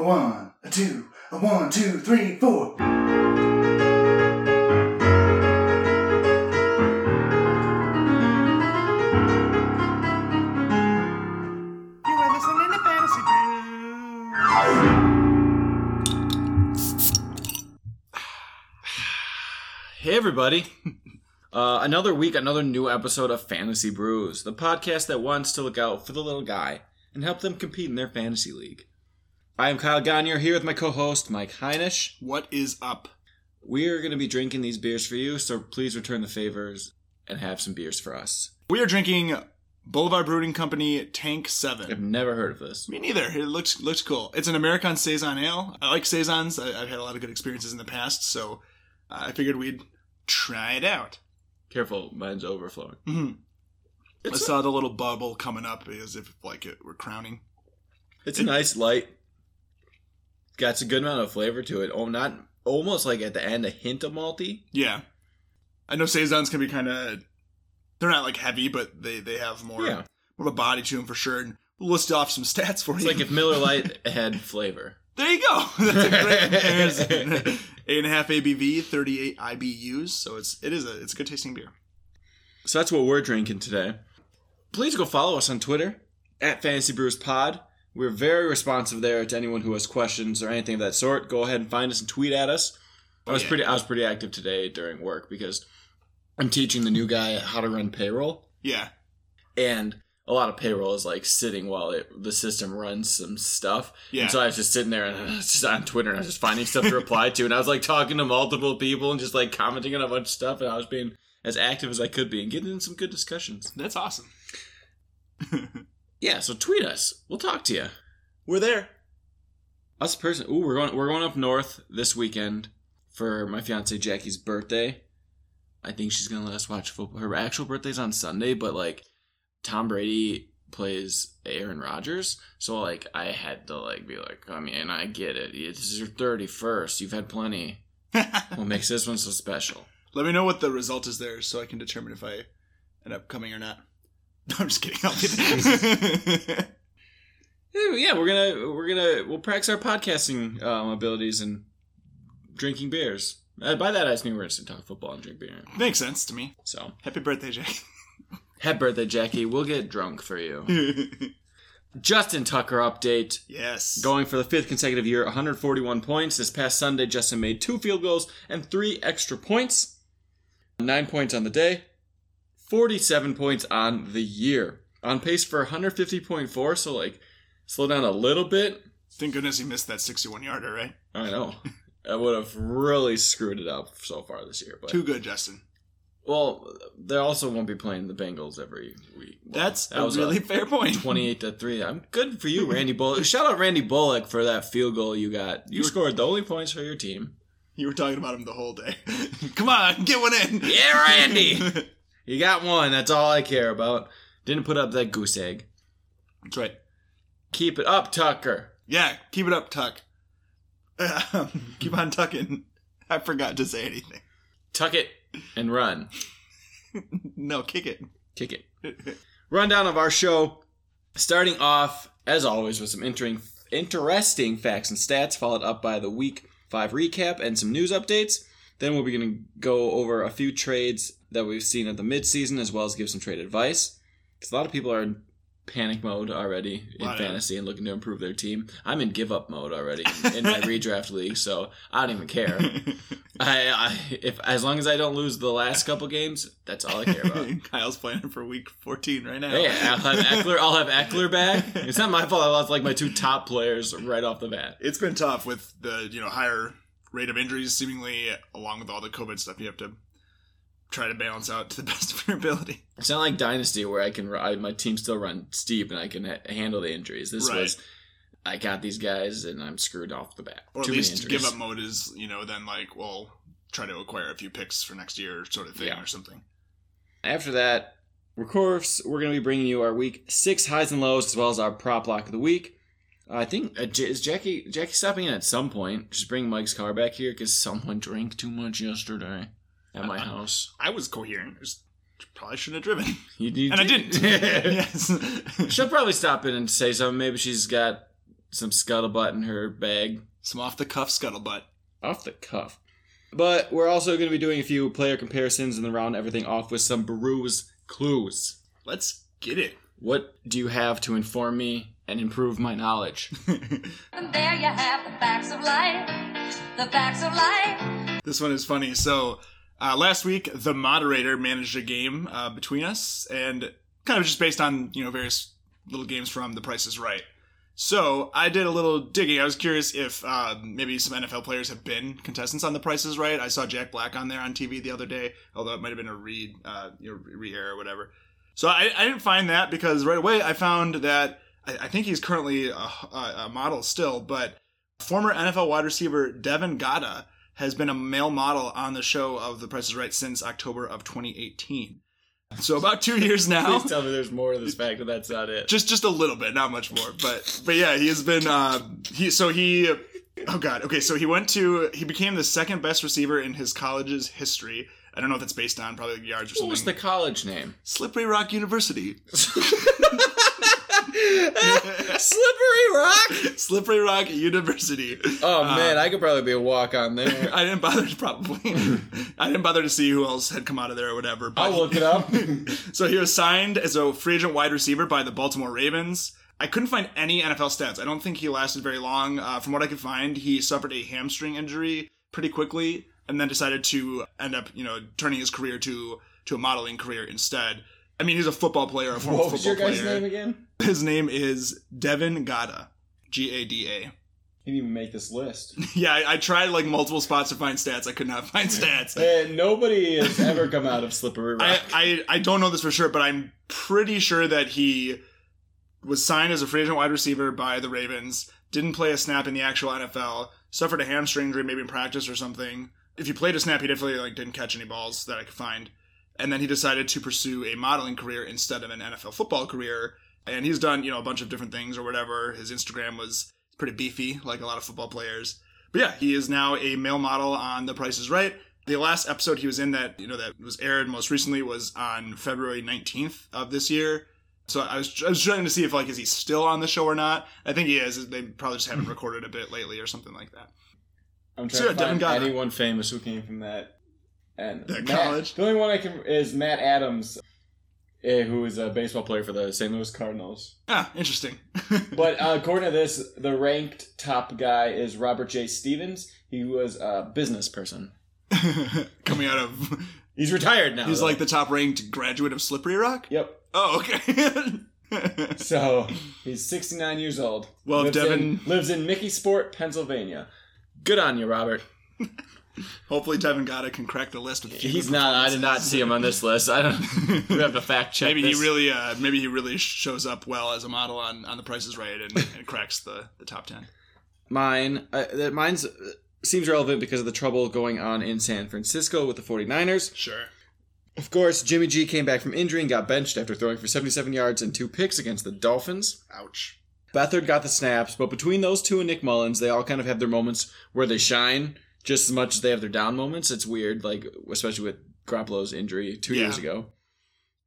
a one, a two, a one, two, three, four. You are listening to Fantasy Brew. Hey, everybody. Uh, another week, another new episode of Fantasy Brews, the podcast that wants to look out for the little guy and help them compete in their fantasy league. I am Kyle Gagne here with my co host, Mike Heinisch. What is up? We are going to be drinking these beers for you, so please return the favors and have some beers for us. We are drinking Boulevard Brewing Company Tank Seven. I've never heard of this. Me neither. It looks looks cool. It's an American saison ale. I like saisons. I, I've had a lot of good experiences in the past, so I figured we'd try it out. Careful, mine's overflowing. Mhm. I saw the little bubble coming up as if like it were crowning. it's a nice light. Got a good amount of flavor to it. Oh, not almost like at the end, a hint of malty. Yeah, I know saisons can be kind of. They're not like heavy, but they they have more Yeah. more of a body to them for sure. And we'll list off some stats for It's you. like if Miller Lite had flavor. There you go. That's a great comparison. Eight and a half ABV, thirty-eight IBUs. So it's it is a it's a good tasting beer. So that's what we're drinking today. Please go follow us on Twitter at Fantasy Brews Pod. We're very responsive there to anyone who has questions or anything of that sort. Go ahead and find us and tweet at us. I was oh, yeah. pretty I was pretty active today during work because I'm teaching the new guy how to run payroll, Yeah, and a lot of payroll is like sitting while it, the system runs some stuff. yeah. And so I was just sitting there and I was just on Twitter and I was just finding stuff to reply to. And I was like talking to multiple people and just like commenting on a bunch of stuff. And I was being as active as I could be and getting in some good discussions. That's awesome. Yeah, so tweet us. We'll talk to you. We're there. Us person. Ooh, we're going. We're going up north this weekend for my fiance Jackie's birthday. I think she's gonna let us watch football. Her actual birthday's on Sunday, but like Tom Brady plays Aaron Rodgers, so like I had to like be like, I mean, I get it. This is your thirty first. You've had plenty. What makes this one so special? Let me know what the result is there, so I can determine if I end up coming or not. No, I'm just kidding. I'll be there. Yeah, we're gonna we're gonna we'll practice our podcasting um, abilities and drinking beers. Uh, by that I just mean we're just gonna talk football and drink beer. Makes sense to me. So Happy birthday, Jake. happy birthday, Jackie. We'll get drunk for you. Justin Tucker update. yes. Going for the fifth consecutive year, 141 points. This past Sunday, Justin made two field goals and three extra points. Nine points on the day, 47 points on the year. On pace for 150.4, so like slow down a little bit. Thank goodness he missed that 61 yarder, right? I know. I would have really screwed it up so far this year. But Too good, Justin. well, they also won't be playing the Bengals every week. Well, That's that a was really fair point. 28 to 3. I'm good for you, Randy Bullock. Shout out Randy Bullock for that field goal you got. You You were- scored the only points for your team. You were talking about him the whole day. Come on, get one in. Yeah, Randy. You got one. That's all I care about. Didn't put up that goose egg. That's right. Keep it up, Tucker. Yeah, keep it up, Tuck. Keep on tucking. I forgot to say anything. Tuck it and run. No, kick it. Kick it. Rundown of our show. Starting off, as always, with some entering, interesting facts and stats, followed up by the week five recap and some news updates. Then we'll be going to go over a few trades that we've seen at the midseason, as well as give some trade advice. Because a lot of people are in panic mode already in Wow, fantasy and looking to improve their team. I'm in give up mode already in, in my redraft league, so I don't even care. I, I if as long as I don't lose the last couple games, that's all I care about. Kyle's planning for week 14 right now. Hey, I'll have Ekeler. I'll have Ekeler back. It's not my fault. I lost like my two top players right off the bat. It's been tough with the you know higher rate of injuries, seemingly along with all the COVID stuff. You have to try to balance out to the best of your ability. It's not like Dynasty where I can. I, my team still run steep and I can ha- handle the injuries. This Right. was. I got these guys and I'm screwed off the bat. Or at Too many least give up mode is you know then like well try to acquire a few picks for next year sort of thing Yeah. or something. After that, of course, we're going to be bringing you our week six highs and lows as well as our prop lock of the week. I think uh, J- is Jackie Jackie stopping in at some point. Just bring Mike's car back here because someone drank too much yesterday at my Uh-uh. house. I was coherent. I just probably shouldn't have driven, You, you and I did- didn't. yes. She'll probably stop in and say something. Maybe she's got some scuttlebutt in her bag. Some off the cuff scuttlebutt. Off the cuff. But we're also going to be doing a few player comparisons and then round everything off with some Brews clues. Let's get it. What do you have to inform me and improve my knowledge? And there you have the facts of life, the facts of life. This one is funny. So uh, last week, the moderator managed a game uh, between us, and kind of just based on you know various little games from The Price is Right. So I did a little digging. I was curious if uh, maybe some NFL players have been contestants on The Price is Right. I saw Jack Black on there on TV the other day, although it might have been a re uh, you know, re-air or whatever. So I, I didn't find that because right away I found that I, I think he's currently a, a, a model still, but former NFL wide receiver Devin Goda has been a male model on the show of The Price is Right since October of 2018. So about two years now. Please tell me there's more to this fact, and that's not it. just just a little bit, not much more, but but yeah, he has been. Uh, he so he. Oh god. Okay, so he went to he became the second best receiver in his college's history. I don't know if that's based on probably yards or something. what was the college name? Slippery Rock University. Slippery Rock. Slippery Rock University. Oh man, I could probably be a walk on there. I didn't bother to probably. I didn't bother to see who else had come out of there or whatever. But I'll look it up. So he was signed as a free agent wide receiver by the Baltimore Ravens. I couldn't find any NFL stats. I don't think he lasted very long. Uh, from what I could find, he suffered a hamstring injury pretty quickly, and then decided to end up, you know, turning his career to to a modeling career instead. I mean, he's a football player, a former what was football your guy's player. name again? His name is Devin Goda, G A D A. He didn't even make this list. Yeah, I, I tried like multiple spots to find stats. I could not find stats. And nobody has ever come out of Slippery Rock. I, I I don't know this for sure, but I'm pretty sure that he was signed as a free agent wide receiver by the Ravens. Didn't play a snap in the actual NFL. Suffered a hamstring injury, maybe in practice or something. If he played a snap, he definitely like didn't catch any balls that I could find. And then he decided to pursue a modeling career instead of an NFL football career. And he's done you know a bunch of different things or whatever. His Instagram was pretty beefy, like a lot of football players. But yeah, he is now a male model on The Price is Right. The last episode he was in that, you know, that was aired most recently was on February 19th of this year. So I was, I was trying to see if, like, is he still on the show or not? I think he is. They probably just haven't recorded a bit lately or something like that. I'm So, trying yeah, to find anyone famous who came from that. And Matt- college? The only one I can is Matt Adams, eh, who is a baseball player for the St. Louis Cardinals. Ah, interesting. But uh, according to this, the ranked top guy is Robert J. Stevens. He was a business person. Coming out of. He's retired now. He's though. like the top ranked graduate of Slippery Rock? Yep. Oh, okay. So he's 69 years old. Well, lives Devin- in, lives in McKeesport, Pennsylvania. Good on you, Robert. Hopefully, Devin Goda can crack the list. With He's not. I did not see him on this list. I don't. We have to fact check. Maybe this. he really, uh, maybe he really shows up well as a model on, on The Price is Right and, and cracks the, the top ten. Mine. Uh, that mine's uh, seems relevant because of the trouble going on in San Francisco with the 49ers. Sure. Of course, Jimmy G came back from injury and got benched after throwing for 77 yards and two picks against the Dolphins. Ouch. Beathard got the snaps, but between those two and Nick Mullens, they all kind of have their moments where they shine just as much as they have their down moments. It's weird, like especially with Garoppolo's injury two Yeah. years ago.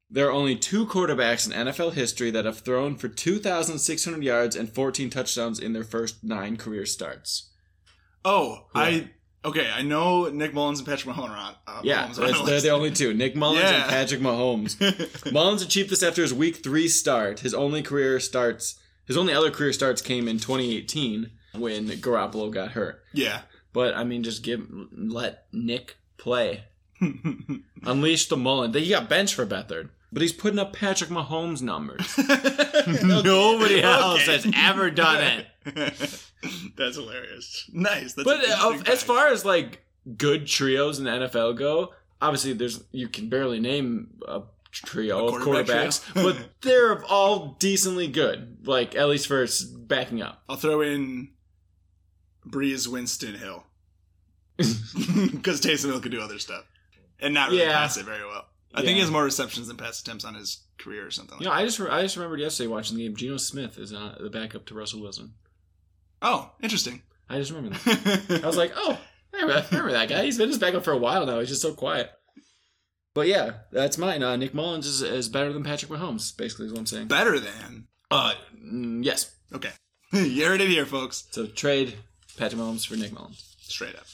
There are only two quarterbacks in NFL history that have thrown for 2,600 yards and 14 touchdowns in their first nine career starts. Oh, I okay. I know Nick Mullens and Patrick Mahomes are on. Uh, Yeah, Mahomes are on they're list. the only two. Nick Mullens and Patrick Mahomes. Mullens achieved this after his week three start. His only career starts, his only other career starts came in 2018 when Garoppolo got hurt. yeah. But I mean, just give let Nick play, unleash the Mullen. He got benched for Beathard, but he's putting up Patrick Mahomes numbers. Nobody else has ever done it. That's hilarious. Nice. That's But uh, as far as like good trios in the NFL go, obviously there's you can barely name a trio A of quarterbacks, trio. but they're all decently good. Like at least for backing up. I'll throw in Brees, Winston, Hill, because Taysom Hill could do other stuff and not really Yeah. pass it very well. I think he has more receptions than pass attempts on his career or something. You Like know, I just re- I just remembered yesterday watching the game. Geno Smith is uh, the backup to Russell Wilson. Oh, interesting. I just remember that. I was like, oh, I remember, I remember that guy. He's been his backup for a while now. He's just so quiet. But yeah, that's mine. Uh, Nick Mullens is, is better than Patrick Mahomes. Basically, is what I'm saying. better than. Uh, mm, yes. Okay. you heard it here, folks. So trade Patrick Mahomes for Nick Mullens. Straight up.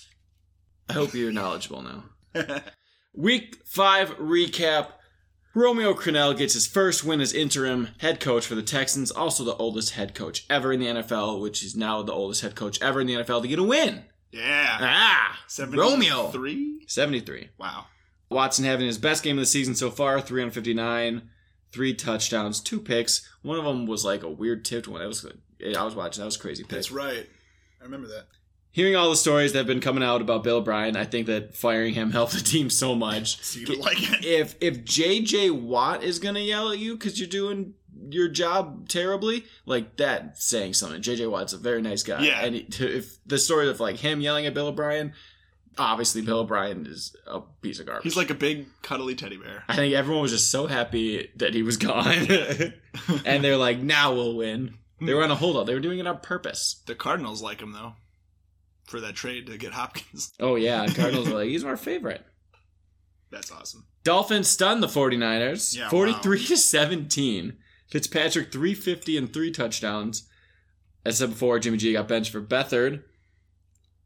I hope you're knowledgeable now. Week five recap. Romeo Crennel gets his first win as interim head coach for the Texans, also the oldest head coach ever in the NFL, which is now the oldest head coach ever in the NFL to get a win. yeah. Ah, Romeo. Three? 73. Wow. Watson having his best game of the season so far, 359, three touchdowns, two picks. One of them was like a weird tipped one. That was good. I was watching. That was crazy pick. That's right. I remember that. Hearing all the stories that have been coming out about Bill O'Brien, I think that firing him helped the team so much. So like it. if if JJ Watt is gonna yell at you because you're doing your job terribly, like that saying something. JJ Watt's a very nice guy. Yeah. And he, if the story of like him yelling at Bill O'Brien, obviously Bill O'Brien is a piece of garbage. He's like a big cuddly teddy bear. I think everyone was just so happy that he was gone, and they're like, now we'll win. They were on a holdout. They were doing it on purpose. The Cardinals like him though, for that trade to get Hopkins. Oh yeah, Cardinals are like, he's our favorite. That's awesome. Dolphins stunned the 49ers Yeah, 43 to 17. Fitzpatrick 350 and three touchdowns. As I said before, Jimmy G got benched for Beathard.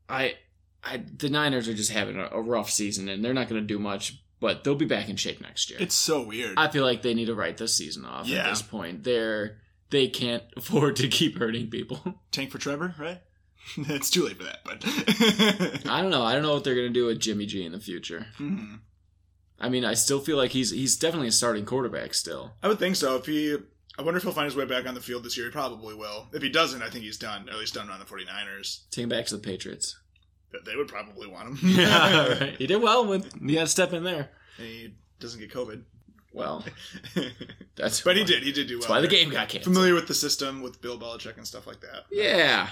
I I the Niners are just having a, a rough season and they're not going to do much, but they'll be back in shape next year. It's so weird. I feel like they need to write this season off Yeah. at this point. They're they can't afford to keep hurting people. Tank for Trevor, right? it's too late for that, but I don't know. I don't know what they're going to do with Jimmy G in the future. Mhm. I mean, I still feel like he's he's definitely a starting quarterback still. I would think so. If he, I wonder if he'll find his way back on the field this year. He probably will. If he doesn't, I think he's done. At least done on the 49ers. Take him back to the Patriots. They would probably want him. yeah, right. He did well when he had to step in there. And he doesn't get COVID. Well, that's but he did. He did do well. That's why the there. game got canceled. Familiar with the system with Bill Belichick and stuff like that. Yeah,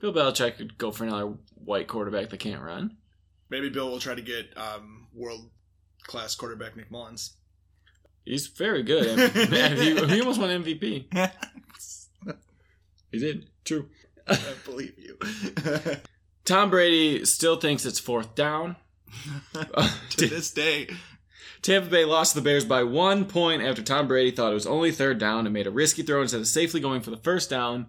Bill Belichick could go for another white quarterback that can't run. Maybe Bill will try to get um, world class quarterback Nick Mullens. He's very good. He, he almost won MVP. He did. True. I believe you. Tom Brady still thinks it's fourth down. to this day, Tampa Bay lost to the Bears by one point after Tom Brady thought it was only third down and made a risky throw instead of safely going for the first down.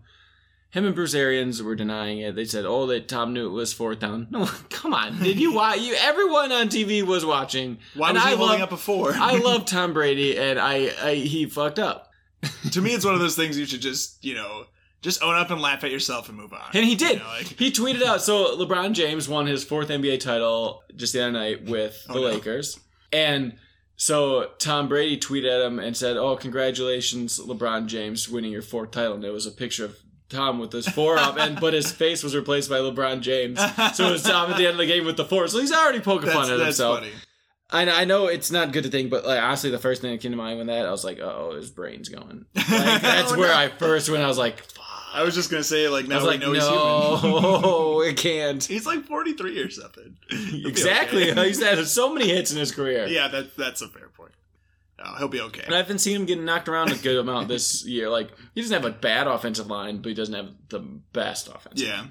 Him and Bruce Arians were denying it. They said, "Oh, that Tom knew it was fourth down." No, come on. Did you watch? You everyone on TV was watching. why And was he I holding love- up a four? I love Tom Brady, and I, I he fucked up, to me, it's one of those things you should just, you know, just own up and laugh at yourself and move on. and he did. You know, like, he tweeted out. So LeBron James won his fourth NBA title just the other night with oh, the Oh, no. Lakers, and so Tom Brady tweeted at him and said, "Oh, congratulations, LeBron James, winning your fourth title." And it was a picture of Tom with his four up, and but his face was replaced by LeBron James. So it was Tom at the end of the game with the four. So he's already poking fun at that's himself. funny. I, I know it's not good to think, but like honestly, the first thing that came to mind when that I was like, "Oh, his brain's going." Like, that's Oh, where no. I first went. I was like. I was just gonna say, like, now we like, know he's human. no, it can't. He's like 43 or something. He'll exactly. okay. He's had so many hits in his career. yeah, that's that's a fair point. Oh, he'll be okay. And I haven't seen him getting knocked around a good amount this year. Like he doesn't have a bad offensive line, but he doesn't have the best offensive. Yeah.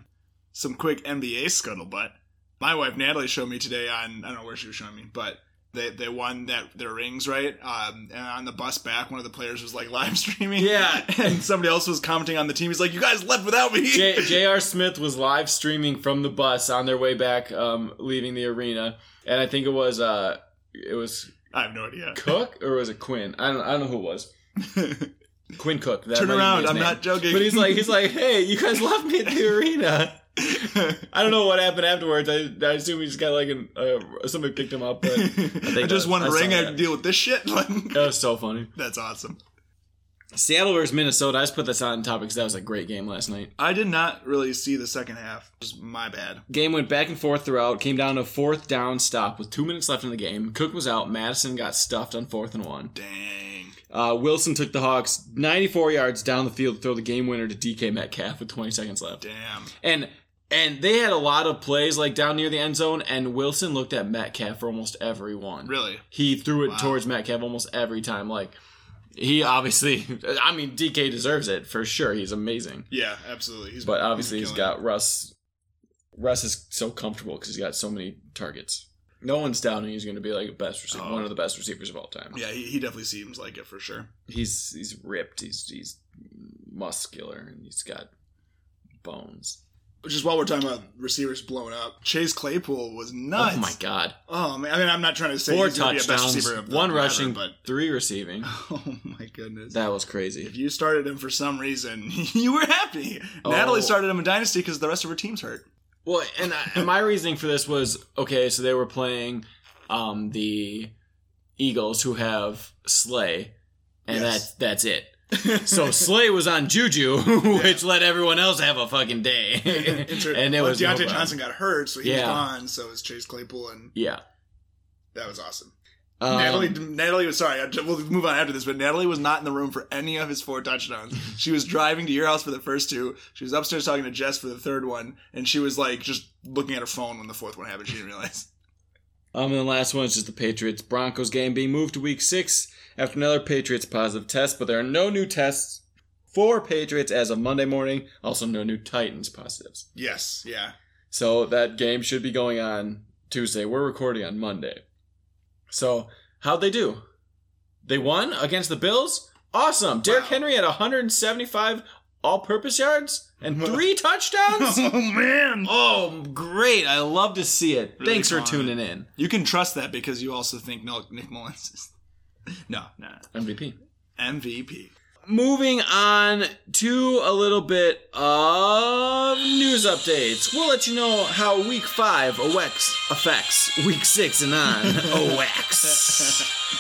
Some quick NBA scuttlebutt. My wife Natalie showed me today on I don't know where she was showing me, but they they won that their rings right. Um, and on the bus back, one of the players was like live streaming. Yeah. and somebody else was commenting on the team. He's like, "You guys left without me." J- J.R. Smith was live streaming from the bus on their way back, um, leaving the arena, and I think it was uh, it was I have no idea. Cook or was it Quinn? I don't I don't know who it was. Quinn Cook. That Turn around. I'm name. not joking. But he's like he's like, hey, you guys left me at the arena. I don't know what happened afterwards. I, I assume he just got like an uh, somebody picked him up. But I, just that- won a I saw ring. I have to deal with this shit. Like, that was so funny. that's awesome. Seattle versus Minnesota. I just put this on topic because that was a great game last night. I did not really see the second half. Just my bad. Game went back and forth throughout. Came down to a fourth down stop with two minutes left in the game. Cook was out. Mattison got stuffed on fourth and one. Dang. Uh, Wilson took the Hawks 94 yards down the field to throw the game winner to DK Metcalf with 20 seconds left. Damn. And and they had a lot of plays like down near the end zone, and Wilson looked at Metcalf for almost every one. Really? He threw it Wow. towards Metcalf almost every time. Like he obviously, I mean, DK deserves it for sure. He's amazing, Yeah, absolutely. He's but obviously he's got Russ. Russ is so comfortable because he's got so many targets. No one's doubting he's going to be like a best receiver, Oh. one of the best receivers of all time. Yeah, he, he definitely seems like it for sure. He's he's ripped. He's he's muscular and he's got bones. Just while we're talking about receivers blown up, Chase Claypool was nuts. Oh my god! Oh man, I mean, I'm not trying to say Four he's gonna be a best touchdowns, receiver of one whatever, rushing, but three receiving. oh my goodness, That was crazy. if you started him for some reason, you were happy. Natalie started him in Dynasty because the rest of her team's hurt. Well, and, I, and my reasoning for this was okay. So they were playing um, the Eagles, who have Slay, and Yes. that's that's it. So Slay was on Juju, which let everyone else have a fucking day, and it well, was Diontae problem. Johnson got hurt, so he Yeah. was gone. So it was Chase Claypool, and Yeah, that was awesome. um, Natalie, Natalie was sorry. We'll move on after this, but Natalie was not in the room for any of his four touchdowns. She was driving to your house for the first two. She was upstairs talking to Jess for the third one, and she was like just looking at her phone when the fourth one happened. She didn't realize. Um, and the last one is just the Patriots Broncos game being moved to week six after another Patriots positive test, but there are no new tests for Patriots as of Monday morning. Also, no new Titans positives. Yes, yeah. So that game should be going on Tuesday. We're recording on Monday. So how'd they do? They won against the Bills. Awesome. Derrick Wow. Henry had 175 all-purpose yards and three touchdowns. Oh man, oh, great! I love to see it. Really Thanks for tuning in. you can trust that because you also think Nick Nick Mullens is no, no MVP. MVP. Moving on to a little bit of news updates. We'll let you know how week five affects, affects week six and on. OX.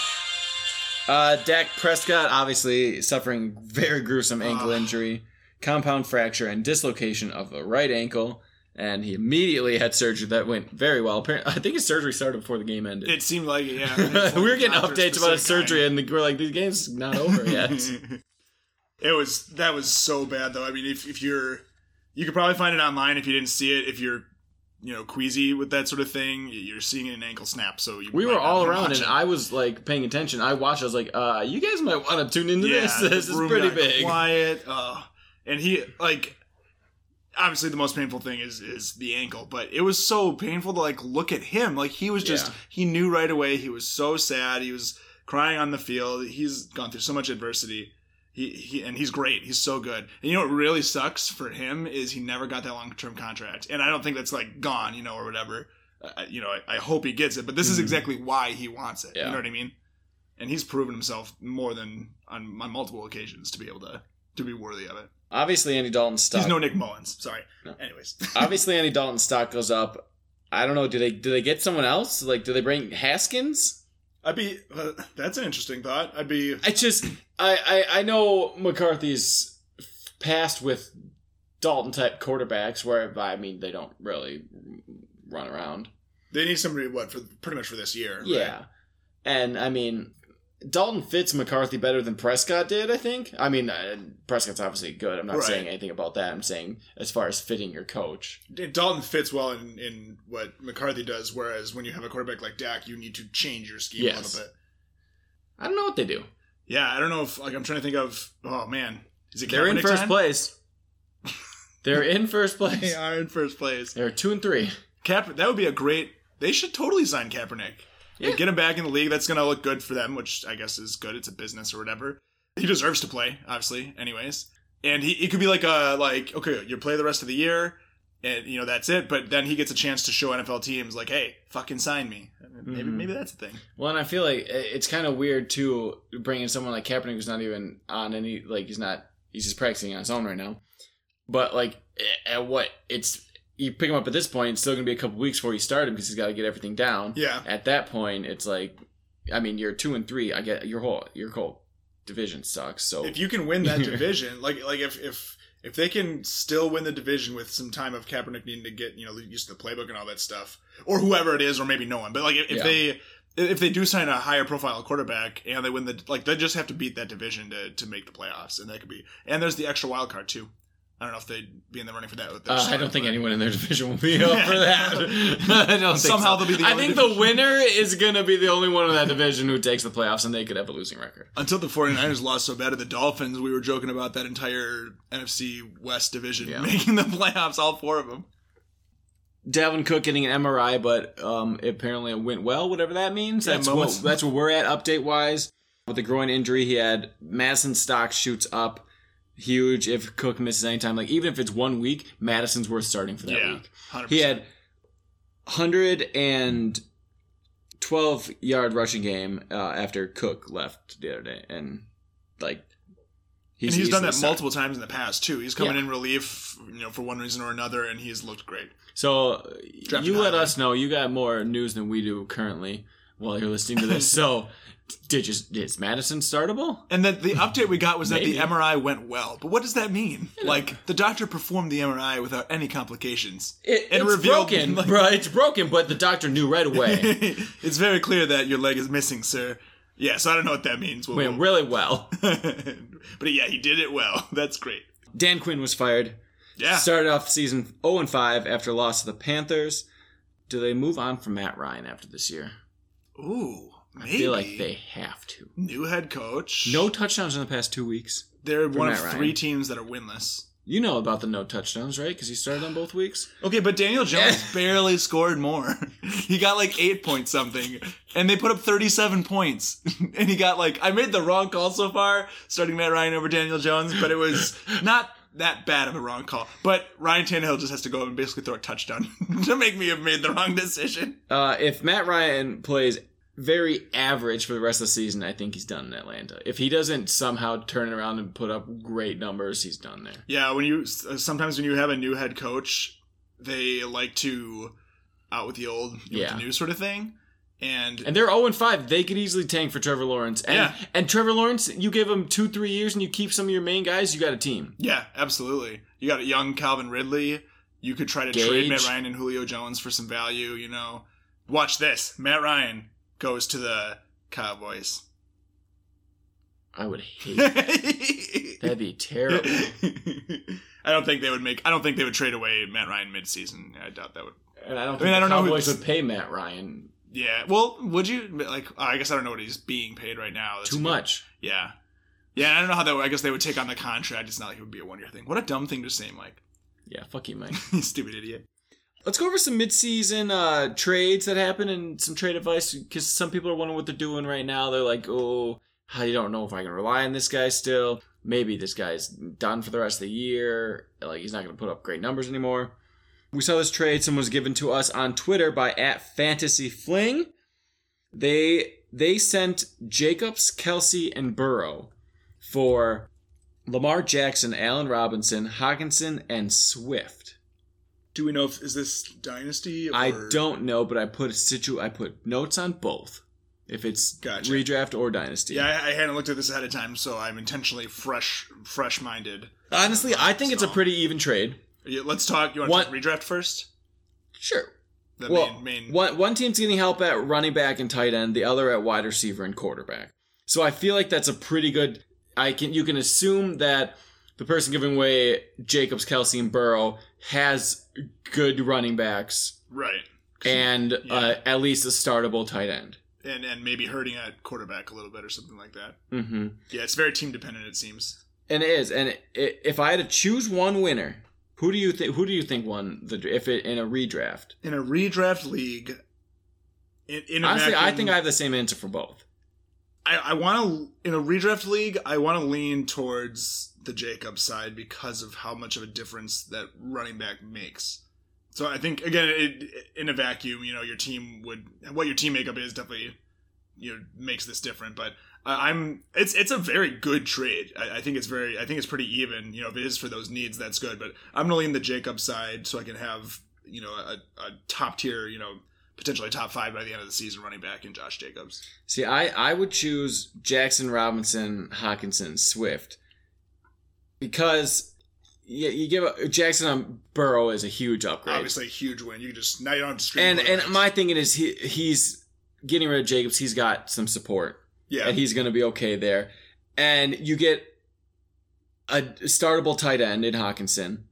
Uh, Dak Prescott obviously suffering very gruesome ankle Ugh. injury, compound fracture, and dislocation of the right ankle. And he immediately had surgery that went very well. Apparently, I think his surgery started before the game ended. It seemed like it, yeah. we were getting Not for a updates about his surgery, guy. and we're like, "The game's not over yet." it was that was so bad though. I mean, if if you're you could probably find it online if you didn't see it. If you're you know queasy with that sort of thing, you're seeing an ankle snap. So We were all around, and it. I was like paying attention. I watched. I was like, uh, "You guys might want to tune into yeah, this. This is pretty big." Quiet. Uh, and he like obviously the most painful thing is is the ankle, but it was so painful to like look at him. Like he was just Yeah. he knew right away. He was so sad. He was crying on the field. He's gone through so much adversity. He, he and he's great. He's so good. And you know what really sucks for him is he never got that long term contract. And I don't think that's like gone, you know, or whatever. Uh, you know, I, I hope he gets it. But this is Mhm. exactly why he wants it. Yeah. You know what I mean? And he's proven himself more than on, on multiple occasions to be able to to be worthy of it. Obviously, Andy Dalton's stock. He's no Nick Mullens. Sorry. No. Anyways, obviously, Andy Dalton's stock goes up. I don't know. Do they do they get someone else? Like, do they bring Haskins? I'd be. Uh, that's an interesting thought. I'd be. I just I I, I know McCarthy's past with Dalton type quarterbacks where I mean they don't really run around. They need somebody what for pretty much for this year. right? Yeah. And I mean, Dalton fits McCarthy better than Prescott did, I think. I mean, uh, Prescott's obviously good. I'm not Right. saying anything about that. I'm saying as far as fitting your coach. Dalton fits well in, in what McCarthy does, whereas when you have a quarterback like Dak, you need to change your scheme a little bit. I don't know what they do. Yeah, I don't know if like I'm trying to think of. Oh man, is it They're in first time? place. They're in first They place. are in first place. They're two and three. Cap, that would be a great. They should totally sign Kaepernick. Yeah. Get him back in the league. That's going to look good for them, which I guess is good. It's a business or whatever. He deserves to play, obviously. Anyways, and he, he could be like a like okay, you play the rest of the year, and you know that's it. But then he gets a chance to show NFL teams like, hey, fucking sign me. Maybe Mhm. maybe that's the thing. Well, and I feel like it's kind of weird too bringing someone like Kaepernick who's not even on any like he's not he's just practicing on his own right now. But like at what it's you pick him up at this point, it's still gonna be a couple weeks before you start him because he's got to get everything down. Yeah, At that point, it's like, I mean, you're two and three. I get your whole your whole division sucks. So if you can win that division, like like if if if they can still win the division with some time of Kaepernick needing to get you know used to the playbook and all that stuff, or whoever it is, or maybe no one, but like if, if Yeah. they if they do sign a higher profile quarterback and they win the like they just have to beat that division to to make the playoffs, and that could be and there's the extra wild card too. I don't know if they'd be in the running for that. with their Uh, I don't think but- anyone in their division will be up for that. I don't think Somehow so. they'll be the I only think the winner is gonna be the only one in that division who takes the playoffs, and they could have a losing record. Until the 49ers lost so bad to the Dolphins, we were joking about that entire NFC West division Yeah. making the playoffs, all four of them. Dalvin Cook getting an MRI, but um, apparently it went well, whatever that means. Yeah, That's moments- what that's where we're at update wise. With the groin injury, he had Mattison stock shoots up. Huge. If Cook misses any time, like even if it's one week, Mattison's worth starting for that Yeah, week. 100%. He had 112 yard rushing game uh, after Cook left the other day, and like and he's done that started. multiple times in the past too. He's coming Yeah. in relief, you know, for one reason or another, and he's looked great. So you let highly. us know. You got more news than we do currently while you're listening to this. so did you, is Mattison startable? And then the update we got was that the MRI went well. But what does that mean? Like the doctor performed the MRI without any complications. It, And it's revealed, broken, like- bro. It's broken, but the doctor knew right away. it's very clear that your leg is missing, sir. Yeah, so I don't know what that means. We'll- Went really well. but yeah, he did it well. That's great. Dan Quinn was fired. Yeah. Started off season 0 and 5 after loss to the Panthers. Do they move on from Matt Ryan after this year? Ooh, maybe. I feel like they have to. New head coach. No touchdowns in the past two weeks. They're one of Matt Ryan. three teams that are winless. You know about the no touchdowns, right? Because he started on both weeks. Okay, but Daniel Jones barely scored more. he got like eight points something, and they put up 37 points. and he got like, I made the wrong call so far, starting Matt Ryan over Daniel Jones, but it was not that bad of a wrong call. But Ryan Tannehill just has to go and basically throw a touchdown to make me have made the wrong decision. Uh, if Matt Ryan plays very average for the rest of the season, I think he's done in Atlanta. If he doesn't somehow turn around and put up great numbers, he's done there. Yeah, when you uh, sometimes when you have a new head coach, they like to out with the old, Yeah. the new sort of thing. And, And they're 0 and 5. They could easily tank for Trevor Lawrence. And, Yeah. and Trevor Lawrence, you give him two, three years and you keep some of your main guys, you got a team. yeah, absolutely. You got a young Calvin Ridley. You could try to Gage. trade Matt Ryan and Julio Jones for some value. You know, watch this. Matt Ryan goes to the Cowboys. I would hate that. That'd be terrible. I don't think they would make. I don't think they would trade away Matt Ryan mid-season. I doubt that would. And I don't I mean, I don't know who Cowboys would pay Matt Ryan Yeah. Well, would you like? I guess I don't know what he's being paid right now. That's too good- much. Yeah. Yeah, I don't know how that. would- I guess they would take on the contract. It's not like it would be a one-year thing. What a dumb thing to say, Mike. Yeah, fuck you, Mike. You Stupid idiot. Let's go over some mid-season uh, trades that happen and some trade advice because some people are wondering what they're doing right now. They're like, "Oh, I don't know if I can rely on this guy still. Maybe this guy's done for the rest of the year. Like he's not going to put up great numbers anymore." We saw this trade. Someone was given to us on Twitter by at Fantasy Fling. They they sent Jacobs, Kelce, and Burrow for Lamar Jackson, Allen Robinson, Hockenson, and Swift. Do we know if is this dynasty? Or... I don't know, but I put a situ. I put notes on both. If it's Gotcha. redraft or dynasty. Yeah, I, I hadn't looked at this ahead of time, so I'm intentionally fresh, fresh-minded. Honestly, I think it's a pretty even trade. Yeah, let's talk. You want What- to talk redraft first? Sure. The well, main, main. one one team's getting help at running back and tight end, the other at wide receiver and quarterback. So I feel like that's a pretty good. I can you can assume that the person giving away Jacobs, Kelce, and Burrow has good running backs right? and Yeah. uh, at least a startable tight end. and and maybe hurting at quarterback a little bit or something like that. Mm-hmm. Yeah, it's very team dependent. It seems. And it is. And i if I had to choose one winner, who do you think? Who do you think won the if it in a redraft? In a redraft league, in, in a Honestly, I think I have the same answer for both. I, I want to in a redraft league. I want to lean towards the Jacobs side because of how much of a difference that running back makes. So I think again, it, in a vacuum, you know, your team would what your team makeup is definitely you know makes this different. But I'm it's it's a very good trade. I, I think it's very I think it's pretty even. You know, if it is for those needs, that's good. But I'm gonna lean the Jacobs side so I can have you know a, a top tier you know potentially top five by the end of the season running back in Josh Jacobs. See, I I would choose Jackson, Robinson, Hockenson, Swift because you, you give a, Jackson on Burrow is a huge upgrade. Obviously, a huge win. You can just now you don't have to stream. and and my thinking is he he's getting rid of Jacobs. He's got some support. yeah, and he's going to be okay there. And you get a startable tight end in Hockenson,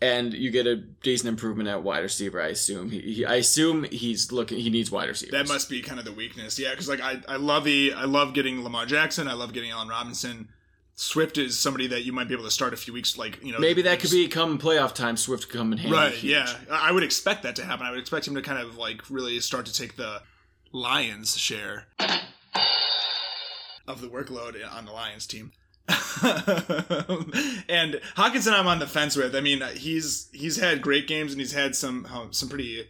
and you get a decent improvement at wide receiver. I assume. He, he, I assume he's looking. He needs wide receiver. that must be kind of the weakness. Yeah, because like I I love the I love getting Lamar Jackson. I love getting Allen Robinson. Swift is somebody that you might be able to start a few weeks like you know Maybe that could be come playoff time. Swift could come in handy. right. huge. Yeah, I would expect that to happen. I would expect him to kind of like really start to take the Lions share of the workload on the Lions team. and Hockenson, I'm on the fence with. I mean, he's he's had great games and he's had some some pretty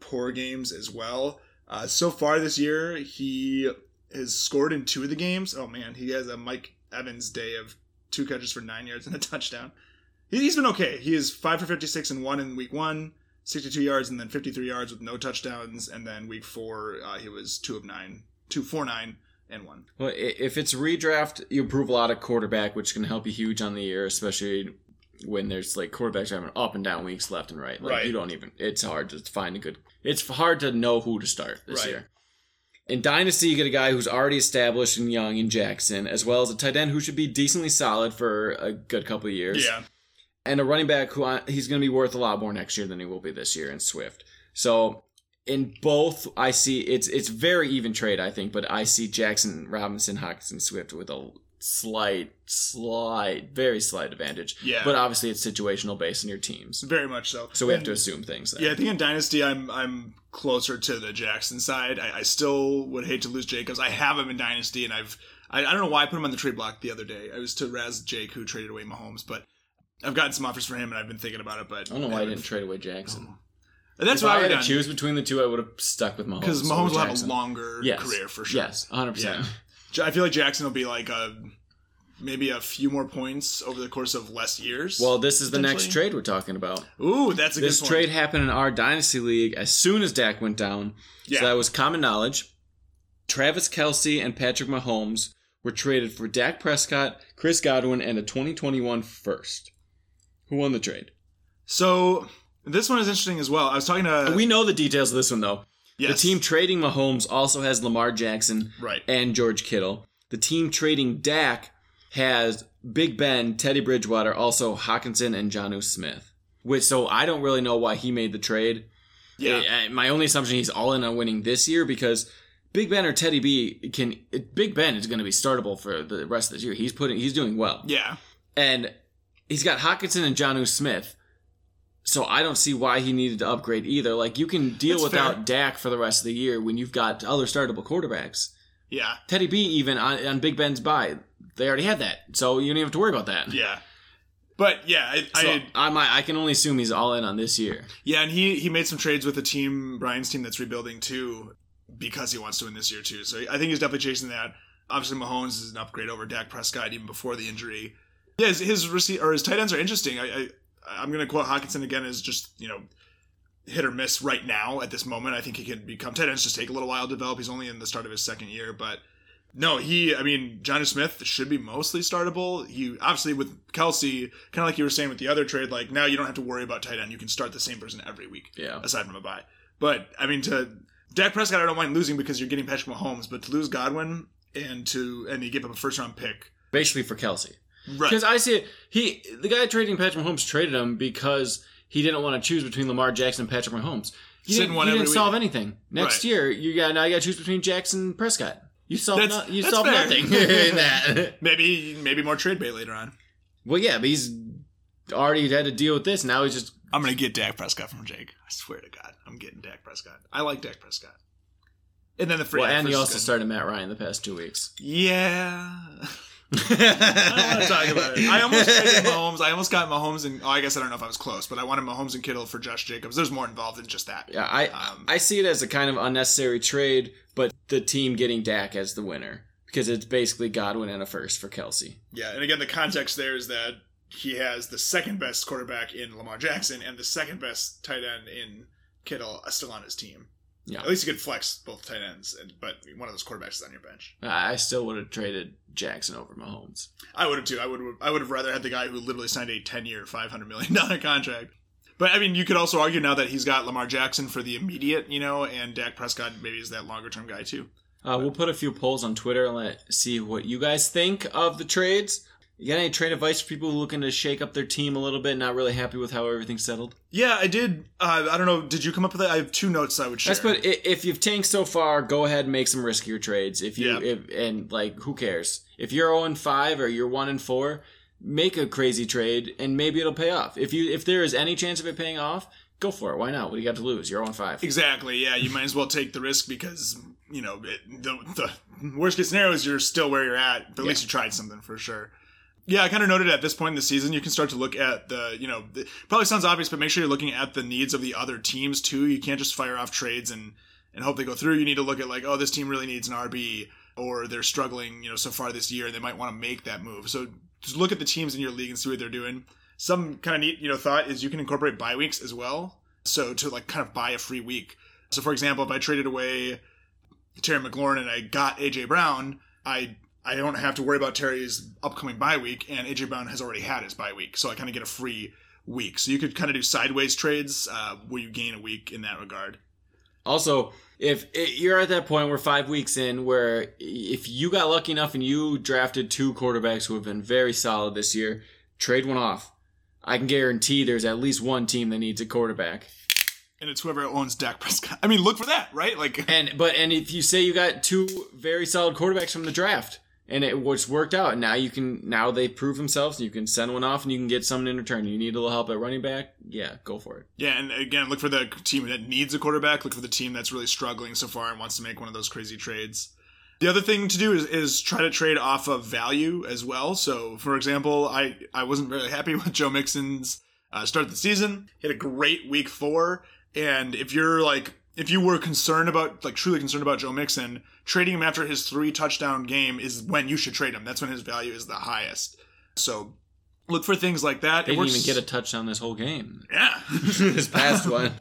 poor games as well. Uh, so far this year, he has scored in two of the games. Oh man, he has a Mike Evans day of two catches for nine yards and a touchdown. He- He's been okay. He is five for 56 and one in week one, 62 yards, and then 53 yards with no touchdowns. And then week four, uh, he was two of nine, two, four, nine, and one. Well, if it's redraft, you improve a lot of quarterback, which can help you huge on the year, especially when there's like quarterbacks having up and down weeks left and right. Like Right. you don't even. It's hard to find a good. It's hard to know who to start this Right. year. In Dynasty, you get a guy who's already established and young in Jackson, as well as a tight end who should be decently solid for a good couple of years. Yeah. and a running back who he's going to be worth a lot more next year than he will be this year in Swift. So in both, I see it's it's very even trade, I think, but I see Jackson, Robinson, Hockenson, Swift with a slight, slight, very slight advantage. Yeah. But obviously, it's situational based on your teams, Very much so. so we have to assume things. Yeah, I think in Dynasty, I'm I'm closer to the Jackson side. I, I still would hate to lose Jacobs. I have him in Dynasty, and I've I, I don't know why I put him on the trade block the other day. I was to Raz Jake who traded away Mahomes, but I've gotten some offers for him, and I've been thinking about it. But I don't know why I didn't trade away Jackson. Oh. And that's if what I I would had to choose between the two, I would have stuck with Mahomes. because Mahomes will have a longer yes. career for sure. Yes, 100%. Yeah. Ja- I feel like Jackson will be like a maybe a few more points over the course of less years. Well, this is the next trade we're talking about. ooh, that's a this good point. trade happened in our dynasty league as soon as Dak went down. Yeah. So that was common knowledge. Travis Kelce and Patrick Mahomes were traded for Dak Prescott, Chris Godwin, and a 2021 first. Who won the trade? So this one is interesting as well. I was talking to we know the details of this one though. Yes, The team trading Mahomes also has Lamar Jackson right. and George Kittle. The team trading Dak has Big Ben, Teddy Bridgewater, also Hockenson and Jonnu Smith. Which so I don't really know why he made the trade. Yeah. My only assumption he's all in on winning this year because Big Ben or Teddy B can Big Ben is going to be startable for the rest of this year. He's putting he's doing well, Yeah. and he's got Hockenson and Jonnu Smith. So I don't see why he needed to upgrade either. Like you can deal That's without fair. Dak for the rest of the year when you've got other startable quarterbacks. Yeah. Teddy B even on, on Big Ben's buy, they already had that, so you don't even have to worry about that. Yeah. But yeah, I, So I I, I can only assume he's all in on this year. yeah, and he he made some trades with the team, Brian's team that's rebuilding too, because he wants to win this year too. So I think he's definitely chasing that. Obviously, Mahomes is an upgrade over Dak Prescott even before the injury. Yeah, his his or his tight ends are interesting. I, I I'm going to quote Hockenson again as just you know hit or miss right now at this moment. I think he can become tight ends just take a little while to develop. He's only in the start of his second year, but no, he. I mean, Jonnu Smith should be mostly startable. He obviously with Kelce, kind of like you were saying with the other trade, like now you don't have to worry about tight end. You can start the same person every week, Yeah. aside from a bye. But I mean, to Dak Prescott, I don't mind losing because you're getting Patrick Mahomes, but to lose Godwin and to and you give up a first round pick, Basically for Kelce. Right? Because I see it. He the guy trading Patrick Mahomes traded him because he didn't want to choose between Lamar Jackson and Patrick Mahomes. He didn't, he didn't solve week. anything. Next Right. year, you got now you got to choose between Jackson and Prescott. You solved no, you solved nothing in that. maybe maybe more trade bait later on. well, yeah, but he's already had to deal with this. Now he's just I'm gonna get Dak Prescott from Jake. I swear to God, I'm getting Dak Prescott. I like Dak Prescott. And then the free. well, and you also good. started Matt Ryan the past two weeks. Yeah. I don't want to talk about it. I almost traded Mahomes. I almost got Mahomes and oh, I guess I don't know if I was close, but I wanted Mahomes and Kittle for Josh Jacobs. There's more involved than just that. Yeah, I Um, I see it as a kind of unnecessary trade, but the team getting Dak as the winner because it's basically Godwin and a first for Kelce. Yeah, and again, the context there is that he has the second best quarterback in Lamar Jackson and the second best tight end in Kittle uh, still on his team. Yeah. At least you could flex both tight ends, and, but one of those quarterbacks is on your bench. I still would have traded Jackson over Mahomes. I would have too. I would. I would have rather had the guy who literally signed a ten-year, five hundred million dollar contract. But I mean, you could also argue now that he's got Lamar Jackson for the immediate, you know, and Dak Prescott maybe is that longer-term guy too. Uh, we'll put a few polls on Twitter and let see what you guys think of the trades. You got any trade advice for people looking to shake up their team a little bit, not really happy with how everything's settled? Yeah, I did. Uh, I don't know. Did you come up with that? I have two notes I would share. That's but if you've tanked so far, go ahead and make some riskier trades. If you Yeah. if, and like who cares? If you're 0 and 5 or you're 1 and 4, make a crazy trade and maybe it'll pay off. If you if there is any chance of it paying off, go for it. Why not? What do you got to lose? You're on five. Exactly. Yeah, you might as well take the risk because you know it, the, the worst case scenario is you're still where you're at, but at least you tried something for sure. Yeah, I kind of noted at this point in the season, you can start to look at the, you know, it probably sounds obvious, but make sure you're looking at the needs of the other teams too. You can't just fire off trades and and hope they go through. You need to look at like, oh, this team really needs an RB, or they're struggling, you know, so far this year, and they might want to make that move. So just look at the teams in your league and see what they're doing. Some kind of neat, you know, thought is you can incorporate bye weeks as well. So to like kind of buy a free week. So for example, if I traded away Terry McLaurin and I got AJ Brown, I I don't have to worry about Terry's upcoming bye week, and AJ Brown has already had his bye week, so I kind of get a free week. So you could kind of do sideways trades uh, where you gain a week in that regard. Also, if it, you're at that point where five weeks in, where if you got lucky enough and you drafted two quarterbacks who have been very solid this year, trade one off. I can guarantee there's at least one team that needs a quarterback. And it's whoever owns Dak Prescott. I mean, look for that, right? Like, And but and if you say you got two very solid quarterbacks from the draft and it was worked out, and now you can now they prove themselves you can send one off and you can get someone in return. You need a little help at running back, yeah, go for it. yeah, and again, look for the team that needs a quarterback. Look for the team that's really struggling so far and wants to make one of those crazy trades. The other thing to do is, is try to trade off of value as well. So, for example, I, I wasn't really happy with Joe Mixon's uh, start of the season. He had a great week four. And if you're like, if you were concerned about, like truly concerned about Joe Mixon, trading him after his three touchdown game is when you should trade him. That's when his value is the highest. So look for things like that. They It didn't works- even get a touchdown this whole game. Yeah. this past one.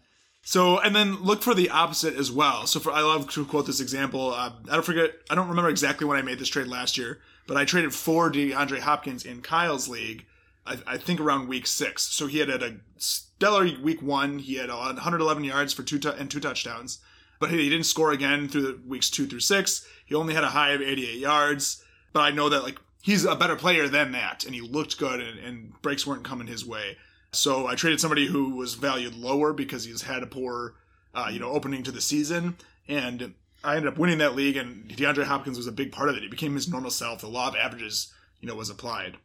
So, and then look for the opposite as well. So, for I love to quote this example. Uh, I don't forget. I don't remember exactly when I made this trade last year, but I traded for DeAndre Hopkins in Kyle's league. I, I think around week six. So he had had a stellar week one. He had 111 yards for two tu- and two touchdowns, but he, he didn't score again through the weeks two through six. He only had a high of 88 yards. But I know that like he's a better player than that, and he looked good, and, and breaks weren't coming his way. So I traded somebody who was valued lower because he's had a poor, uh, you know, opening to the season, and I ended up winning that league. And DeAndre Hopkins was a big part of it. He became his normal self. The law of averages, you know, was applied.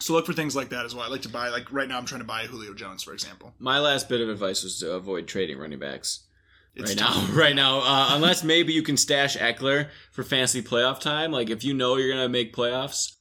So look for things like that as well. I like to buy, like right now, I'm trying to buy Julio Jones, for example. My last bit of advice was to avoid trading running backs. It's right tough. now, right now, uh, unless maybe you can stash Ekeler for fantasy playoff time. Like if you know you're gonna make playoffs,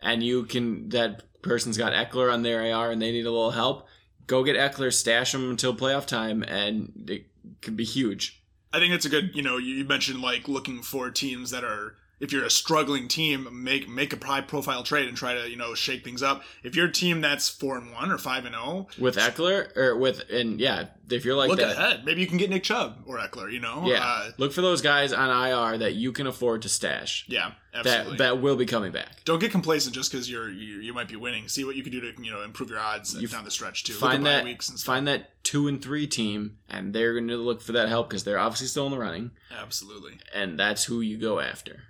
and you can that person's got Ekeler on their AR and they need a little help, go get Ekeler, stash him until playoff time, and it could be huge. I think it's a good, you know, you you mentioned like looking for teams that are, if you're a struggling team, make make a high profile trade and try to, you know, shake things up. If you're a team that's four and one or five and zero, With Ekeler or with and yeah, if you're like look that, ahead. Maybe you can get Nick Chubb or Ekeler. You know, yeah, uh, look for those guys on IR that you can afford to stash. yeah, absolutely. That that will be coming back. Don't get complacent just because you're you, you might be winning. See what you can do to you know improve your odds You down the stretch too. Find at that weeks and stuff. find that two and three team, and they're going to look for that help because they're obviously still in the running, Absolutely. and that's who you go after.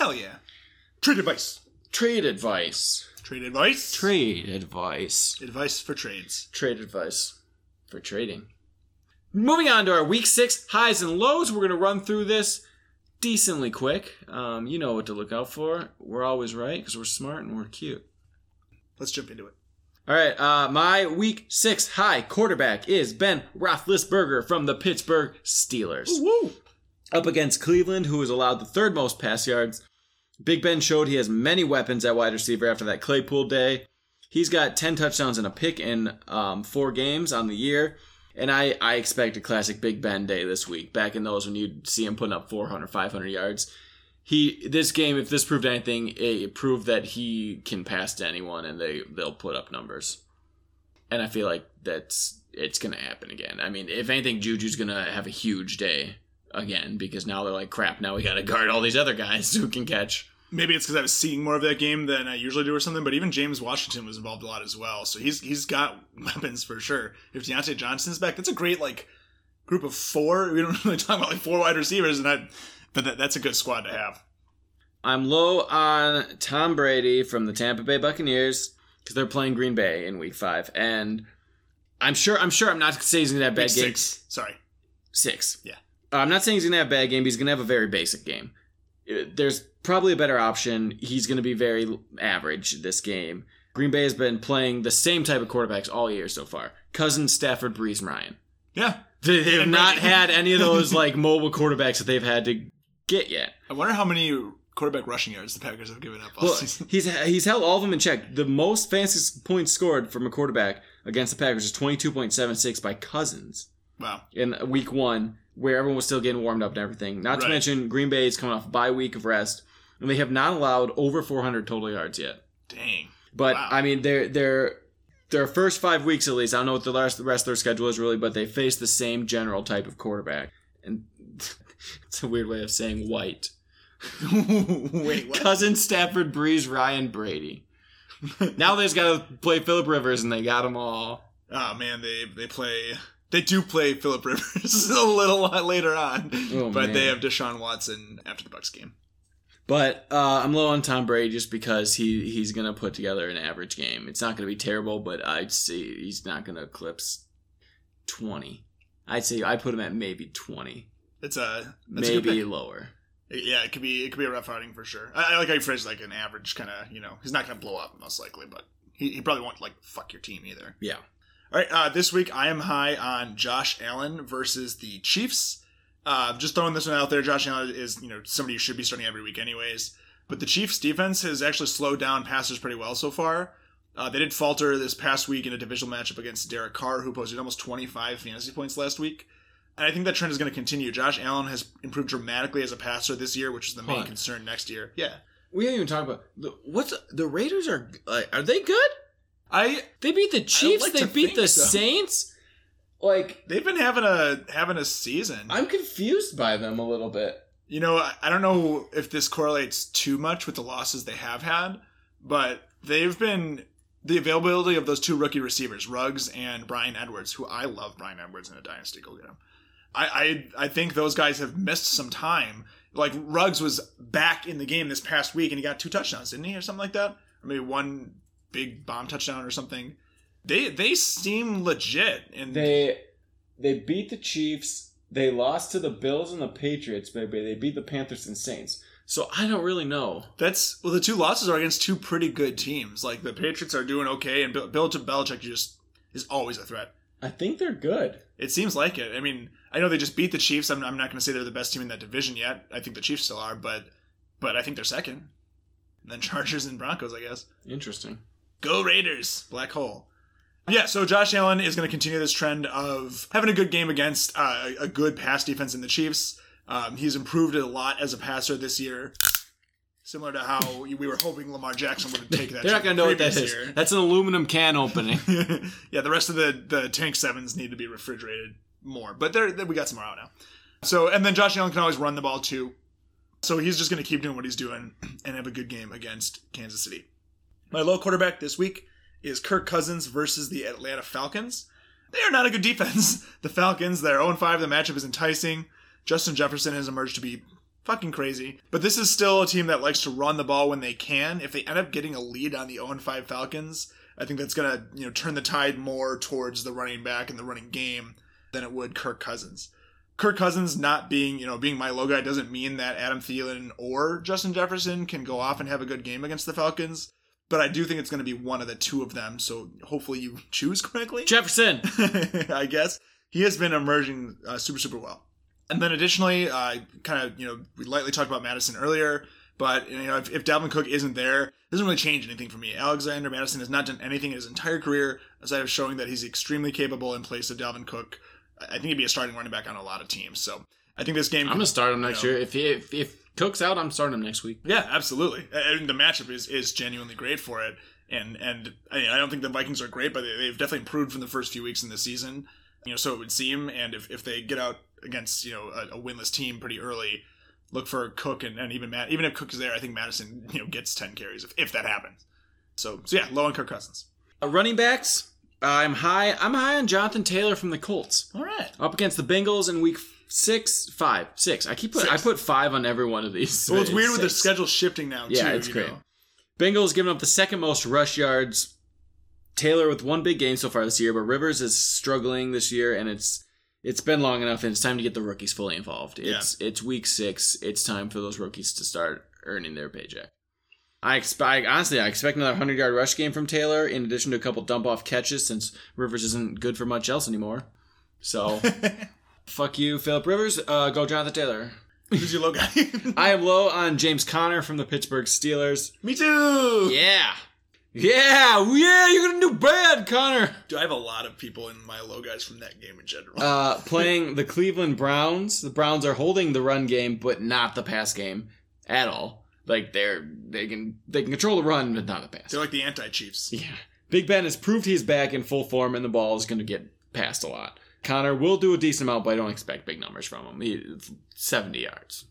Hell yeah. Trade advice. Trade advice. Trade advice. Trade advice. advice for trades. Trade advice for trading. Moving on to our week six highs and lows. We're going to run through this decently quick. Um, you know what to look out for. We're always right because we're smart and we're cute. Let's jump into it. All right, uh, my week six high quarterback is Ben Roethlisberger from the Pittsburgh Steelers. Woo! Up against Cleveland, who has allowed the third most pass yards. Big Ben showed he has many weapons at wide receiver after that Claypool day. He's got 10 touchdowns and a pick in um, four games on the year. And I, I expect a classic Big Ben day this week. Back in those when you'd see him putting up 400, 500 yards. He this game, if this proved anything, it proved that he can pass to anyone and they they'll put up numbers. And I feel like that's it's gonna happen again. I mean, if anything, Juju's gonna have a huge day again because now they're like, crap. Now we got to guard all these other guys who can catch. Maybe it's because I was seeing more of that game than I usually do or something, but even James Washington was involved a lot as well. So he's he's got weapons for sure. If Diontae Johnson's back, that's a great like group of four. We don't really talk about like four wide receivers, and that, but that, that's a good squad to have. I'm low on Tom Brady from the Tampa Bay Buccaneers because they're playing Green Bay in Week Five, and I'm sure I'm sure I'm not saying he's gonna have bad Week game. six. Sorry. Six. Yeah. I'm not saying he's gonna have a bad game. But he's gonna have a very basic game. Uh, There's probably a better option. He's gonna be very average this game. Green Bay has been playing the same type of quarterbacks all year so far. Cousins, Stafford, Brees, Ryan. Yeah. They, they have And not had any of those like mobile quarterbacks that they've had to get yet. I wonder how many quarterback rushing yards the Packers have given up all Well, season. he's he's held all of them in check. The most fantasy points scored from a quarterback against the Packers is twenty two point seven six by Cousins Wow. in week one, where everyone was still getting warmed up and everything. Not to mention Green Bay is coming off a bye week of rest, and they have not allowed over four hundred total yards yet. Dang. But Wow. I mean, their their their first five weeks at least. I don't know what the rest the rest of their schedule is really, but they face the same general type of quarterback, and it's a weird way of saying white. Wait, what? Cousin Stafford, Brees, Ryan, Brady. now they just got to play Philip Rivers, and they got them all. Oh man, they they play. They do play Philip Rivers a little lot later on, Oh, but man. they have Deshaun Watson after the Bucks game. But uh, I'm low on Tom Brady just because he he's gonna put together an average game. It's not gonna be terrible, but I'd say he's not gonna eclipse twenty. I'd say I put him at maybe twenty, It's a a maybe pick. lower. Yeah, it could be it could be a rough outing for sure. I, I like how you phrased like an average kind of you know he's not going to blow up most likely, but he, he probably won't like fuck your team either. Yeah. All right, uh, this week I am high on Josh Allen versus the Chiefs. Uh, just throwing this one out there, Josh Allen is you know somebody you should be starting every week anyways. But the Chiefs defense has actually slowed down passers pretty well so far. Uh, they did falter this past week in a divisional matchup against Derek Carr, who posted almost 25 fantasy points last week. And I think that trend is going to continue. Josh Allen has improved dramatically as a passer this year, which is the main concern next year. Yeah, We haven't even talked about the, what's the Raiders are like, are they good? I They beat the Chiefs. like they beat the so. Saints. Like they've been having a having a season. I'm confused by them a little bit. You know, I- I don't know if this correlates too much with the losses they have had, but they've been the availability of those two rookie receivers, Ruggs and Bryan Edwards, who I love Bryan Edwards in a dynasty. Go get him. I, I I think those guys have missed some time. Like Ruggs was back in the game this past week and he got two touchdowns, didn't he, or something like that? Or maybe one big bomb touchdown or something. They they seem legit and They they beat the Chiefs. They lost to the Bills and the Patriots, baby. They beat the Panthers and Saints. So I don't really know. That's well. The two losses are against two pretty good teams. Like the Patriots are doing okay, and Bill, Bill Belichick just is always a threat. I think they're good. It seems like it. I mean, I know they just beat the Chiefs. I'm, I'm not going to say they're the best team in that division yet. I think the Chiefs still are, but but I think they're second. And then Chargers and Broncos, I guess. Interesting. Go Raiders! Black hole. Yeah, so Josh Allen is going to continue this trend of having a good game against uh, a good pass defense in the Chiefs. Um, he's improved a lot as a passer this year, similar to how we were hoping Lamar Jackson would take that. They're not gonna know what that is. year. That's an aluminum can opening. yeah, the rest of the the tank sevens need to be refrigerated more, but they're, they we got some more out now. So, and then Josh Allen can always run the ball too. So he's just going to keep doing what he's doing and have a good game against Kansas City. My low quarterback this week is Kirk Cousins versus the Atlanta Falcons. They are not a good defense. The Falcons, they're 0 5. The matchup is enticing. Justin Jefferson has emerged to be fucking crazy. But this is still a team that likes to run the ball when they can. If they end up getting a lead on the 0 5 Falcons, I think that's going to you know turn the tide more towards the running back and the running game than it would Kirk Cousins. Kirk Cousins not being, you know, being my low guy doesn't mean that Adam Thielen or Justin Jefferson can go off and have a good game against the Falcons. But I do think it's going to be one of the two of them. So hopefully you choose correctly. Jefferson. I guess he has been emerging uh, super super well. And then additionally, I kind of you know we lightly talked about Mattison earlier, but you know if, if Dalvin Cook isn't there, it doesn't really change anything for me. Alexander Mattison has not done anything in his entire career aside of showing that he's extremely capable in place of Dalvin Cook. I think he'd be a starting running back on a lot of teams. So I think this game. I'm gonna start him next you know, year. If he, if if Cook's out, I'm starting him next week. Yeah, absolutely. And the matchup is is genuinely great for it. And and I, I don't think the Vikings are great, but they, they've definitely improved from the first few weeks in the season. You know, so it would seem. And if, if they get out against you know a, a winless team pretty early, look for Cook and, and even Matt. Even if Cook is there, I think Mattison you know gets ten carries if, if that happens. So so yeah, low on Kirk Cousins. Uh, running backs. I'm high. I'm high on Jonathan Taylor from the Colts. All right. Up against the Bengals in week six, five, six. I keep put, I put five on every one of these. Well, it's weird with the schedule shifting now. Yeah, too, it's great. know. Bengals giving up the second most rush yards. Taylor with one big game so far this year, but Rivers is struggling this year, and it's it's been long enough, and it's time to get the rookies fully involved. It's it's week six. It's time for those rookies to start earning their paycheck. I expect honestly, I expect another hundred yard rush game from Taylor, in addition to a couple dump off catches, since Rivers isn't good for much else anymore. So, fuck you, Philip Rivers. Uh, go Jonathan Taylor. Who's your low guy? I am low on James Conner from the Pittsburgh Steelers. Me too. Yeah. Yeah, yeah, you're gonna do bad, Connor. Do I have a lot of people in my low guys from that game in general? Uh, playing the Cleveland Browns. The Browns are holding the run game, but not the pass game at all. Like they're they can they can control the run, but not the pass. They're like the anti-Chiefs. Yeah. Big Ben has proved he's back in full form, and the ball is going to get passed a lot. Connor will do a decent amount, but I don't expect big numbers from him. He, 70 yards.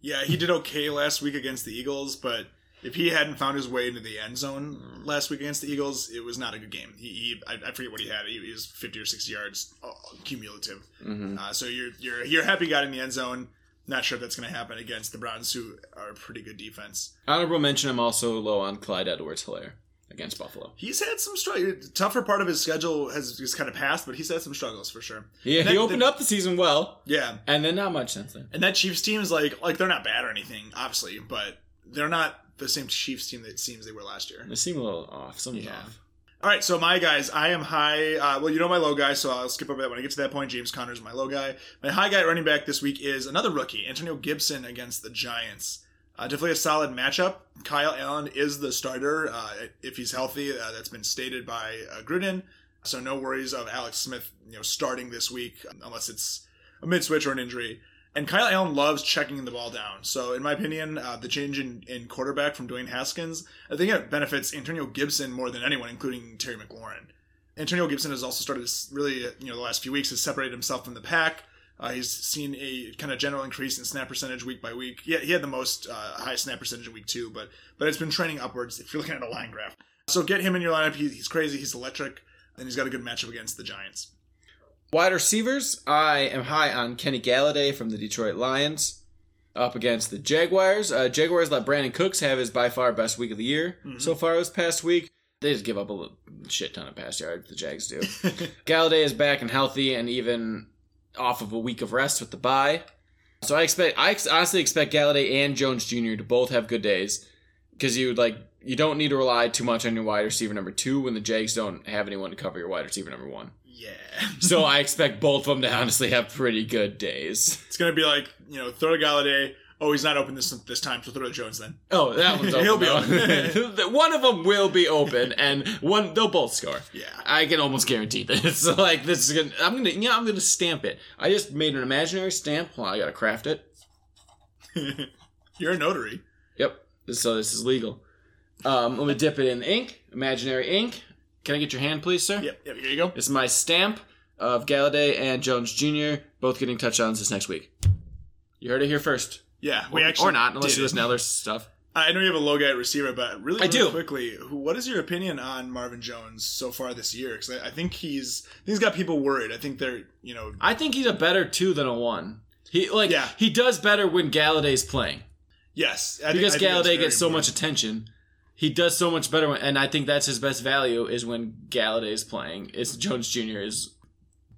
Yeah, he did okay last week against the Eagles, but if he hadn't found his way into the end zone last week against the Eagles, it was not a good game. He, he I, I forget what he had. He, he was 50 or 60 yards uh, cumulative. Mm-hmm. Uh, so you're you're you're happy got in the end zone. Not sure if that's going to happen against the Browns, who are a pretty good defense. Honorable mention, I'm also low on Clyde Edwards Helaire against Buffalo. He's had some struggles. Tougher part of his schedule has just kind of passed, but he's had some struggles for sure. Yeah, That- he opened up the season well, Yeah, and then not much since then. and that Chiefs team is like like they're not bad or anything, obviously, but they're not the same Chiefs team that it seems they were last year. They seem a little off. Something's Yeah. off. All right, so my guys, I am high. Uh, well, you know my low guy, so I'll skip over that when I get to that point. James Conner is my low guy. My high guy at running back this week is another rookie, Antonio Gibson against the Giants. Uh, definitely a solid matchup. Kyle Allen is the starter uh, if he's healthy. Uh, that's been stated by uh, Gruden. So no worries of Alex Smith, you know, starting this week unless it's a mid switch or an injury. And Kyle Allen loves checking the ball down. So, in my opinion, uh, the change in, in quarterback from Dwayne Haskins, I think it benefits Antonio Gibson more than anyone, including Terry McLaurin. Antonio Gibson has also started really, you know, the last few weeks has separated himself from the pack. Uh, he's seen a kind of general increase in snap percentage week by week. Yeah, he had the most uh, high snap percentage in week two, but but it's been trending upwards if you're looking at a line graph. So get him in your lineup. He, he's crazy. He's electric, and he's got a good matchup against the Giants. Wide receivers, I am high on Kenny Golladay from the Detroit Lions. Up against the Jaguars. Uh, Jaguars let Brandin Cooks have his by far best week of the year so far this past week. They just give up a little shit ton of pass yards, the Jags do. Golladay is back and healthy and even off of a week of rest with the bye. So I expect, I honestly expect Golladay and Jones Jr. to both have good days because you like you don't need to rely too much on your wide receiver number two when the Jags don't have anyone to cover your wide receiver number one. Yeah. So I expect both of them to honestly have pretty good days. It's gonna be like you know throw to Golladay. Oh, he's not open this this time, so throw to Jones then. Oh, that one's open. He'll be though. one of them will be open, and one they'll both score. Yeah. I can almost guarantee this. Like this is gonna. I'm gonna. Yeah, I'm gonna stamp it. I just made an imaginary stamp. Well, I gotta craft it. You're a notary. Yep. So this is legal. Um, let me dip it in ink. Imaginary ink. Can I get your hand, please, sir? Yep. Yep. Here you go. This is my stamp of Golladay and Jones Jr. both getting touchdowns this next week. You heard it here first. Yeah. We or, actually or not, unless did you listen to other stuff. I know you have a low guy at receiver, but really, I really do. quickly, who, what is your opinion on Marvin Jones so far this year? Because I, I think he's I think he's got people worried. I think they're you know I think he's a better two than a one. He like Yeah. he does better when Golladay's playing yes I because I think Golladay gets so much attention. He does so much better, when, and I think that's his best value is when Golladay's playing. Is Jones Jr. is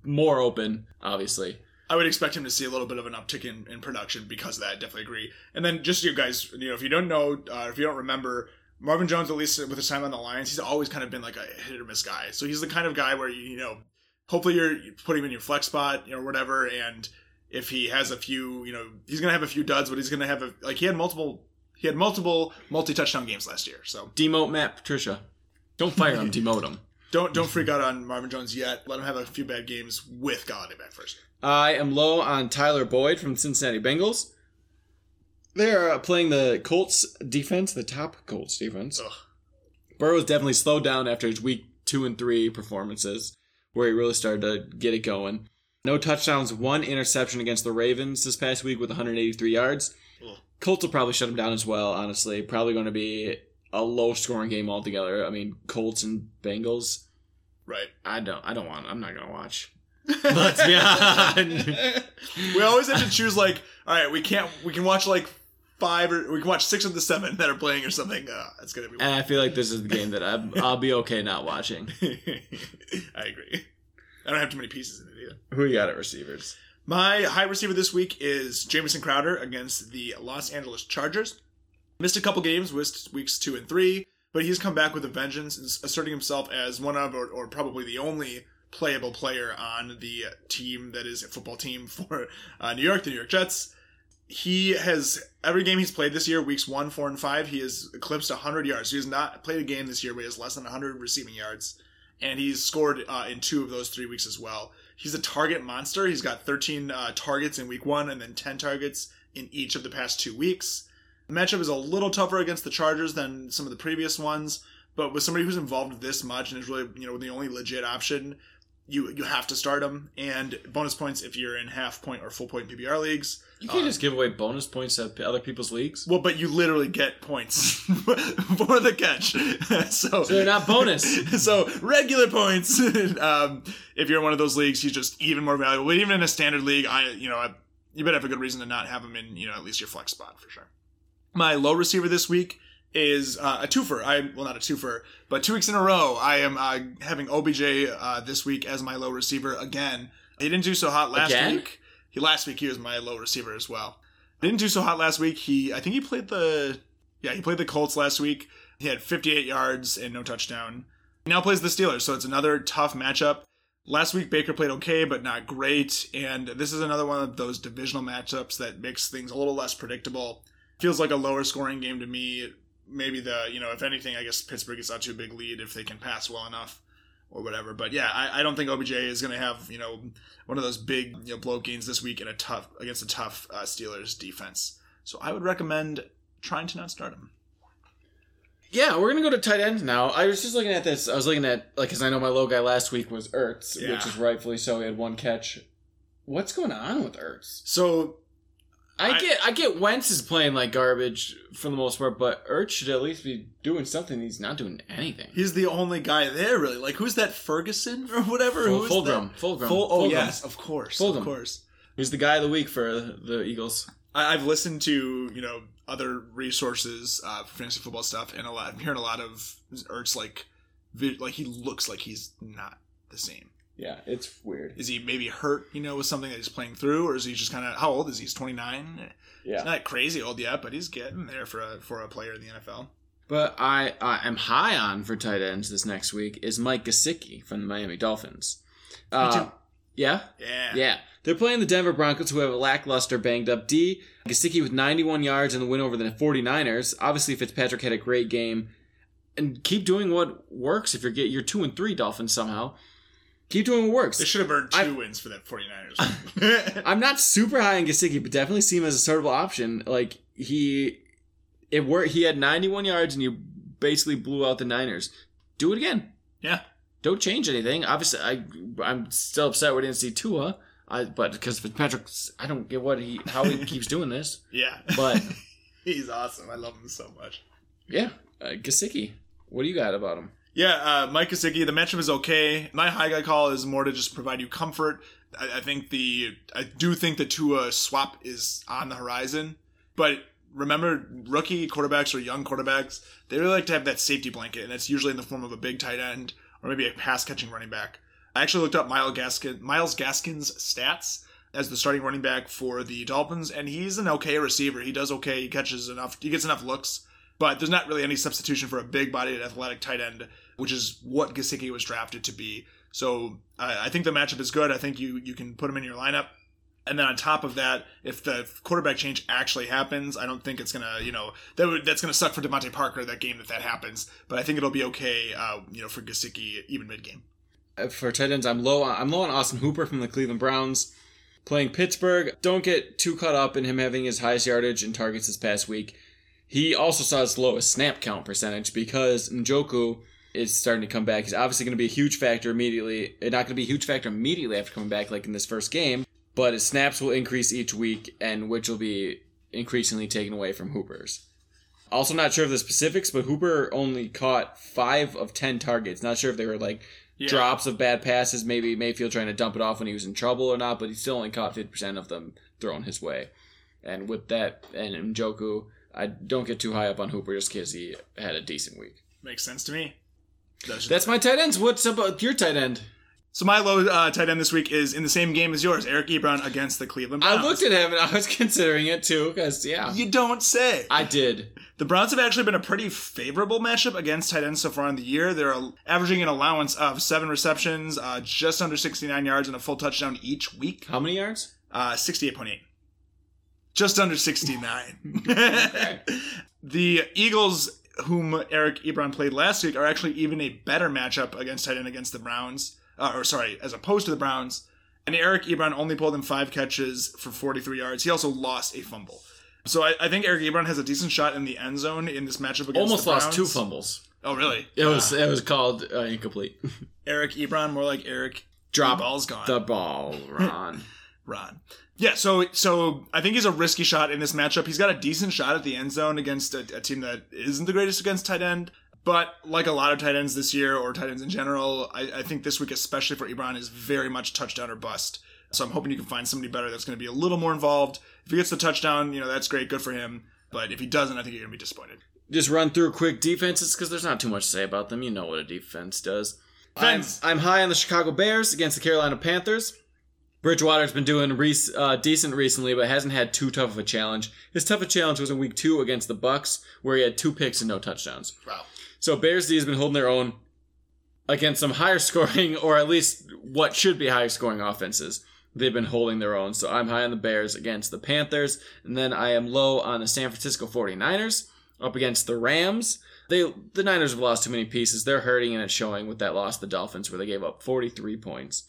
more open, obviously. I would expect him to see a little bit of an uptick in, in production because of that. I definitely agree. And then just you guys, you know, if you don't know, uh, if you don't remember, Marvin Jones, at least with his time on the Lions, he's always kind of been like a hit or miss guy. So he's the kind of guy where you, you know, hopefully you're you put him in your flex spot, you know, whatever. And if he has a few, you know, he's gonna have a few duds, but he's gonna have a like he had multiple, he had multiple multi touchdown games last year. So Demote Matt Patricia. Don't fire him. demote him. Don't don't freak out on Marvin Jones yet. Let him have a few bad games with Golladay back first. I am low on Tyler Boyd from Cincinnati Bengals. They're uh, playing the Colts defense, the top Colts defense. Ugh. Burrow's definitely slowed down after his week two and three performances, where he really started to get it going. No touchdowns, one interception against the Ravens this past week with 183 yards. Ugh. Colts will probably shut him down as well, honestly. Probably going to be a low scoring game altogether. I mean, Colts and Bengals. Right. I don't I don't want I'm not gonna watch. Let's be honest. we always have to choose like, all right, we can't, we can watch like five or we can watch six of the seven that are playing or something. Uh, that's gonna be. And I feel like this is the game that I'm, I'll be okay not watching. I agree. I don't have too many pieces in it either. Who you got at receivers? My high receiver this week is Jamison Crowder against the Los Angeles Chargers. Missed a couple games, weeks two and three, but he's come back with a vengeance, asserting himself as one of, or, or probably the only playable player on the team that is a football team for uh, New York, the New York Jets. He has every game he's played this year, weeks one, four, and five, he has eclipsed 100 yards. He has not played a game this year where he has less than 100 receiving yards, and he's scored uh, in two of those three weeks as well. He's a target monster. He's got 13 uh, targets in week one and then 10 targets in each of the past two weeks. The matchup is a little tougher against the Chargers than some of the previous ones, but with somebody who's involved this much and is really you know the only legit option, you you have to start him. And bonus points if you're in half point or full point PPR leagues. You can't Uh, just give away bonus points at other people's leagues. well, but you literally get points for the catch. so, So they're not bonus. so regular points. um, if you're in one of those leagues, he's just even more valuable. But even in a standard league, I you know I, you better have a good reason to not have him in you know at least your flex spot for sure. My low receiver this week is uh, a twofer. I well not a twofer, but two weeks in a row I am uh, having OBJ uh, this week as my low receiver again. He didn't do so hot last Again? week. He last week he was my low receiver as well. Didn't do so hot last week. He I think he played the yeah he played the Colts last week. He had 58 yards and no touchdown. He now plays the Steelers, so it's another tough matchup. Last week Baker played okay, but not great, and this is another one of those divisional matchups that makes things a little less predictable. Feels like a lower scoring game to me. Maybe the you know if anything, I guess Pittsburgh gets out to a big lead if they can pass well enough or whatever. But yeah, I, I don't think OBJ is going to have you know one of those big you know blow games this week in a tough against a tough uh, Steelers defense. So I would recommend trying to not start him. Yeah, we're gonna go to tight end now. I was just looking at this. I was looking at like because I know my low guy last week was Ertz, Yeah. which is rightfully so. He had one catch. What's going on with Ertz? So I, I- get I get Wentz is playing like garbage for the most part, but Ertz should at least be doing something. He's not doing anything. he's the only guy there really. Like who's that Ferguson or whatever? Full, Who is Fulgrim, that? Fulgrim, Full, oh yes, of course, Fulgham. of course. He's the guy of the week for the Eagles. I, I've listened to you know other resources uh, for fantasy football stuff, and a lot. I'm hearing a lot of Ertz like, vi- like he looks like he's not the same. Yeah, it's weird. Is he maybe hurt? You know, with something that he's playing through, or is he just kind of how old is he? He's 29. He's Yeah, not crazy old yet, but he's getting there for a for a player in the NFL. but I I am high on for tight ends this next week is Mike Gesicki from the Miami Dolphins. Uh, too. Yeah, Yeah, Yeah. They're playing the Denver Broncos, who have a lackluster, banged up D. Gesicki with 91 yards in the win over the 49ers. Obviously, Fitzpatrick had a great game. And keep doing what works if you're get you're two and three Dolphins somehow. Keep doing what works. they should have earned two I- wins for that 49ers. I'm not super high on Gesicki, but definitely see him as a startable option. Like he, it worked. He had 91 yards, and you basically blew out the Niners. Do it again. yeah, Don't change anything. Obviously, I I'm still upset we didn't see Tua. I but because Fitzpatrick, I don't get what he how he keeps doing this. yeah, But he's awesome. I love him so much. yeah, uh, Gesicki, what do you got about him? Yeah, uh, Mike Gesicki, the matchup is okay. My high guy call is more to just provide you comfort. I, I think the I do think the Tua swap is on the horizon, but remember, rookie quarterbacks or young quarterbacks, they really like to have that safety blanket, and it's usually in the form of a big tight end or maybe a pass catching running back. I actually looked up Myles Gaskin, Myles Gaskin's stats as the starting running back for the Dolphins, and he's an okay receiver. He does okay. He catches enough. He gets enough looks, but there's not really any substitution for a big-bodied, athletic tight end, which is what Gesicki was drafted to be. So I I think the matchup is good. I think you you can put him in your lineup. And then on top of that, if the quarterback change actually happens, I don't think it's gonna, you know, that would, that's gonna suck for DeVante Parker that game if that happens. But I think it'll be okay, uh, you know, for Gesicki even mid game. Uh, For tight ends, I'm low. I'm low on Austin Hooper from the Cleveland Browns, playing Pittsburgh. Don't get too caught up in him having his highest yardage and targets this past week. He also saw his lowest snap count percentage because Njoku is starting to come back. He's obviously going to be a huge factor immediately. eh, Not going to be a huge factor immediately after coming back, like in this first game, but his snaps will increase each week, and which will be increasingly taken away from Hooper's. Also, not sure of the specifics, but Hooper only caught five of ten targets. Not sure if they were like Yeah. drops of bad passes. Maybe Mayfield trying to dump it off when he was in trouble or not, but he still only caught 50% of them thrown his way. And with that, and Njoku, I don't get too high up on Hooper just because he had a decent week. Makes sense to me. That's, That's my tight ends. What's about your tight end? So my low uh, tight end this week is in the same game as yours, Eric Ebron against the Cleveland Browns. I looked at him and I was considering it too, because yeah, You don't say. I did. The Browns have actually been a pretty favorable matchup against tight ends so far in the year. They're averaging an allowance of seven receptions, uh, just under 69 yards, and a full touchdown each week. How many yards? Uh, 68.8. Just under 69. the Eagles, whom Eric Ebron played last week, are actually even a better matchup against tight end against the Browns. Uh, or sorry, as opposed to the Browns. And Eric Ebron only pulled in five catches for 43 yards. He also lost a fumble. So I, I think Eric Ebron has a decent shot in the end zone in this matchup against Almost the lost Browns. two fumbles. Oh, really? It was it was called uh, incomplete. Eric Ebron, more like Eric. Drop the ball's gone. the ball, Ron. Ron. Yeah, so so I think he's a risky shot in this matchup. He's got a decent shot at the end zone against a, a team that isn't the greatest against tight end. But like a lot of tight ends this year, or tight ends in general, I, I think this week, especially for Ebron, is very much touchdown or bust. So I'm hoping you can find somebody better that's going to be a little more involved. If he gets the touchdown, you know that's great, good for him. But if he doesn't, I think you're going to be disappointed. Just run through quick defenses because there's not too much to say about them. You know what a defense does. I'm, I'm high on the Chicago Bears against the Carolina Panthers. Bridgewater's been doing rec- uh, decent recently, but hasn't had too tough of a challenge. His toughest challenge was in week two against the Bucks, where he had two picks and no touchdowns. Wow. So Bears D has been holding their own against some higher scoring, or at least what should be higher scoring offenses. They've been holding their own. So I'm high on the Bears against the Panthers. And then I am low on the San Francisco 49ers up against the Rams. They the Niners have lost too many pieces. They're hurting and it's showing with that loss to the Dolphins where they gave up 43 points.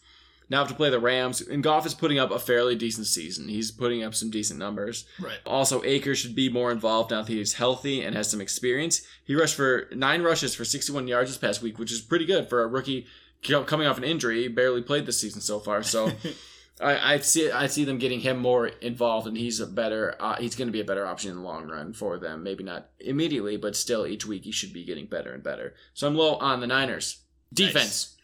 Now have to play the Rams. And Goff is putting up a fairly decent season. He's putting up some decent numbers. Right. Also, Akers should be more involved now that he's healthy and has some experience. He rushed for nine rushes for 61 yards this past week, which is pretty good for a rookie coming off an injury. He barely played this season so far, so I, I see I see them getting him more involved, and he's a better uh, he's going to be a better option in the long run for them. Maybe not immediately, but still each week he should be getting better and better. So I'm low on the Niners defense.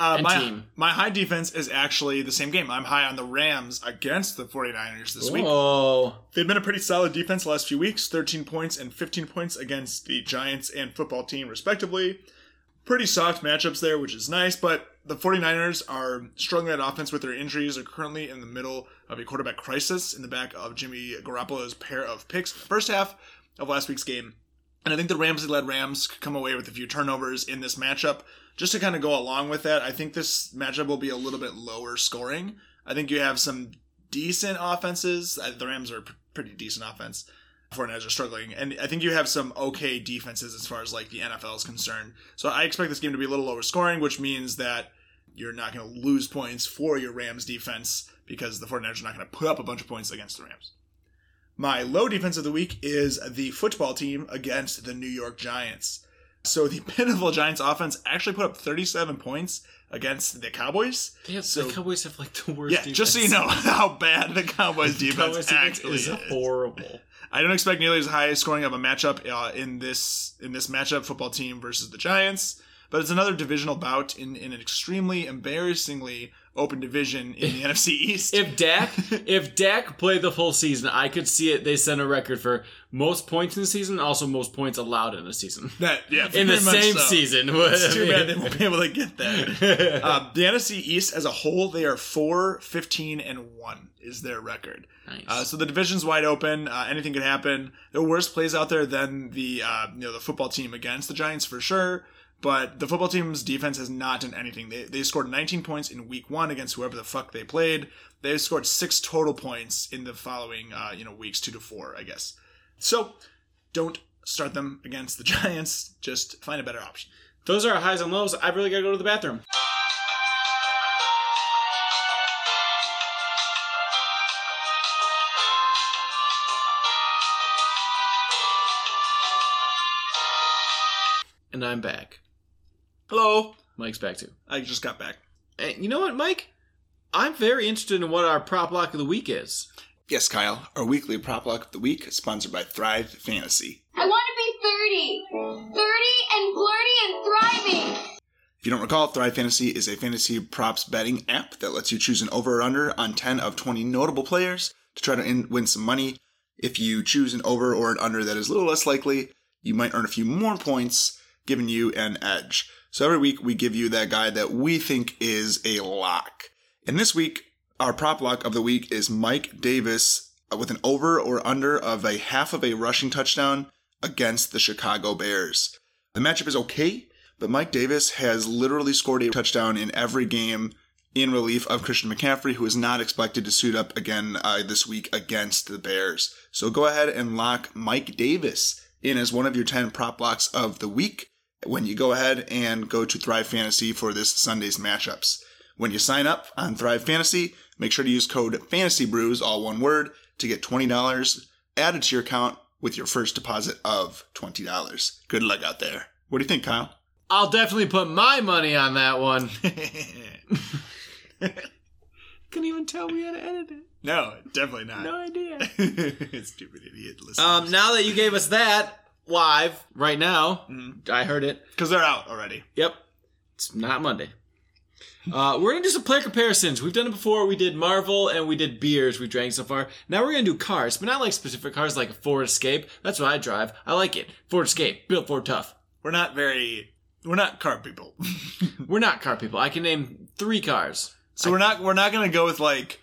Uh, my, team. my high defense is actually the same game. I'm high on the Rams against the 49ers this week. Whoa. They've been a pretty solid defense the last few weeks 13 points and 15 points against the Giants and football team, respectively. Pretty soft matchups there, which is nice, but the 49ers are struggling at offense with their injuries. They're currently in the middle of a quarterback crisis in the back of Jimmy Garoppolo's pair of picks in the first half of last week's game. And I think the Ramsey led Rams could come away with a few turnovers in this matchup. Just to kind of go along with that, I think this matchup will be a little bit lower scoring. I think you have some decent offenses. The Rams are pretty decent offense. 49ers are struggling. And I think you have some okay defenses as far as like the NFL is concerned. So I expect this game to be a little lower scoring, which means that you're not going to lose points for your Rams defense because the 49ers are not going to put up a bunch of points against the Rams. My low defense of the week is the football team against the New York Giants. So the pitiful Giants offense actually put up 37 points against the Cowboys. Have, So- the Cowboys have like the worst. Yeah, defense. just so you know how bad the Cowboys The defense Cowboys actually is is. horrible. I don't expect nearly as high scoring of a matchup uh, in this in this matchup, football team versus the Giants. But it's another divisional bout in, in an extremely embarrassingly open division in the NFC East. If Dak, if Dak played the full season, I could see it. They set a record for most points in the season, also most points allowed in a season. that yeah, In the same so. season. It's too bad they won't be able to get that. uh, the NFC East as a whole, they are 4, 15, and 1 is their record. Nice. Uh, so the division's wide open. Uh, anything could happen. There are worse plays out there than the uh, you know the football team against the Giants for sure. But the football team's defense has not done anything. They, they scored 19 points in week one against whoever the fuck they played. They scored six total points in the following uh, you know weeks, two to four, I guess. So don't start them against the Giants. Just find a better option. Those are our highs and lows. I've really got to go to the bathroom. And I'm back. Hello. Mike's back too. I just got back. And you know what, Mike? I'm very interested in what our prop lock of the week is. Yes, Kyle. Our weekly prop lock of the week is sponsored by Thrive Fantasy. I want to be 30. 30 and flirty and thriving. If you don't recall, Thrive Fantasy is a fantasy props betting app that lets you choose an over or under on 10 of 20 notable players to try to in- win some money. If you choose an over or an under that is a little less likely, you might earn a few more points, giving you an edge. So every week we give you that guy that we think is a lock. And this week, our prop lock of the week is Mike Davis with an over or under of a half of a rushing touchdown against the Chicago Bears. The matchup is okay, but Mike Davis has literally scored a touchdown in every game in relief of Christian McCaffrey, who is not expected to suit up again uh, this week against the Bears. So go ahead and lock Mike Davis in as one of your 10 prop locks of the week when you go ahead and go to Thrive Fantasy for this Sunday's matchups. When you sign up on Thrive Fantasy, make sure to use code Fantasy Brews, all one word, to get $20 added to your account with your first deposit of $20. Good luck out there. What do you think, Kyle? I'll definitely put my money on that one. Couldn't even tell me how to edit it. no, definitely not. No idea. Stupid idiot listeners. Um, now that you gave us that live right now, I heard it. because they're out already. Yep, it's not Monday. Uh, we're gonna do some player comparisons. We've done it before. We did Marvel and we did beers we drank so far. Now we're gonna do cars, but not like specific cars like a Ford Escape. That's what I drive. I like it. Ford Escape, built Ford tough. We're not very. We're not car people. We're not car people. I can name three cars. so we're not. We're not gonna go with like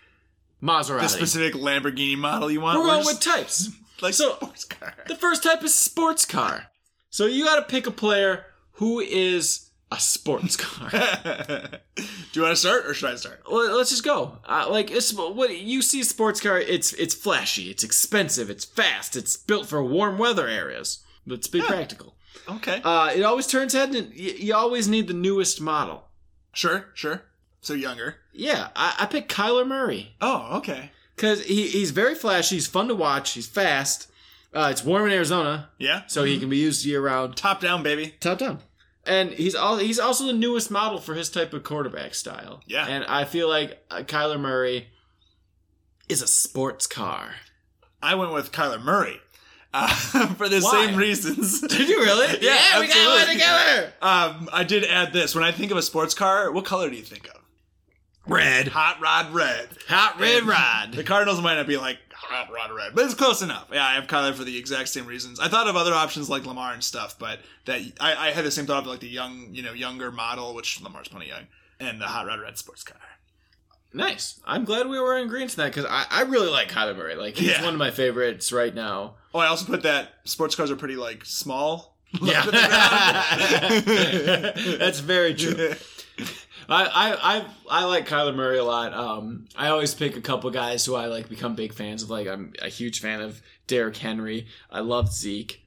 Maserati. the specific Lamborghini model you want. we're going with types. Like so- sports car. The first type is sports car. So you got to pick a player who is a sports car. Do you want to start or should I start? Well, let's just go. Uh, like it's what you see a sports car. It's it's flashy. It's expensive. It's fast. It's built for warm weather areas. Let's be practical. Okay. Uh, it always turns head, and you, you always need the newest model. sure. Sure. So younger. Yeah, I, I picked Kyler Murray Oh, okay. Because he, he's very flashy. He's fun to watch. He's fast. Uh, it's warm in Arizona, Yeah. so he can be used year round. Top down, baby. top down. And he's all he's also the newest model for his type of quarterback style. Yeah. And I feel like uh, Kyler Murray is a sports car. I went with Kyler Murray uh, for the Why? same reasons. Did you really? Yeah, we got one absolutely. together. Um, I did add this. When I think of a sports car, what color do you think of? Red. Hot rod red. Hot red And rod. The Cardinals might not be like hot rod red, but it's close enough. Yeah, I have Kyler for the exact same reasons. I thought of other options like Lamar and stuff, but that I, I had the same thought of like the young, you know, younger model, which Lamar's plenty young, and the hot rod red sports car. Nice. I'm glad we were in green tonight because I, I really like Kyler Murray. Like he's Yeah. one of my favorites right now. Oh, I also put that sports cars are pretty like small. Yeah. That's very true. I, I I I like Kyler Murray a lot. Um, I always pick a couple guys who I like become big fans of. Like I'm a huge fan of Derrick Henry. I love Zeke.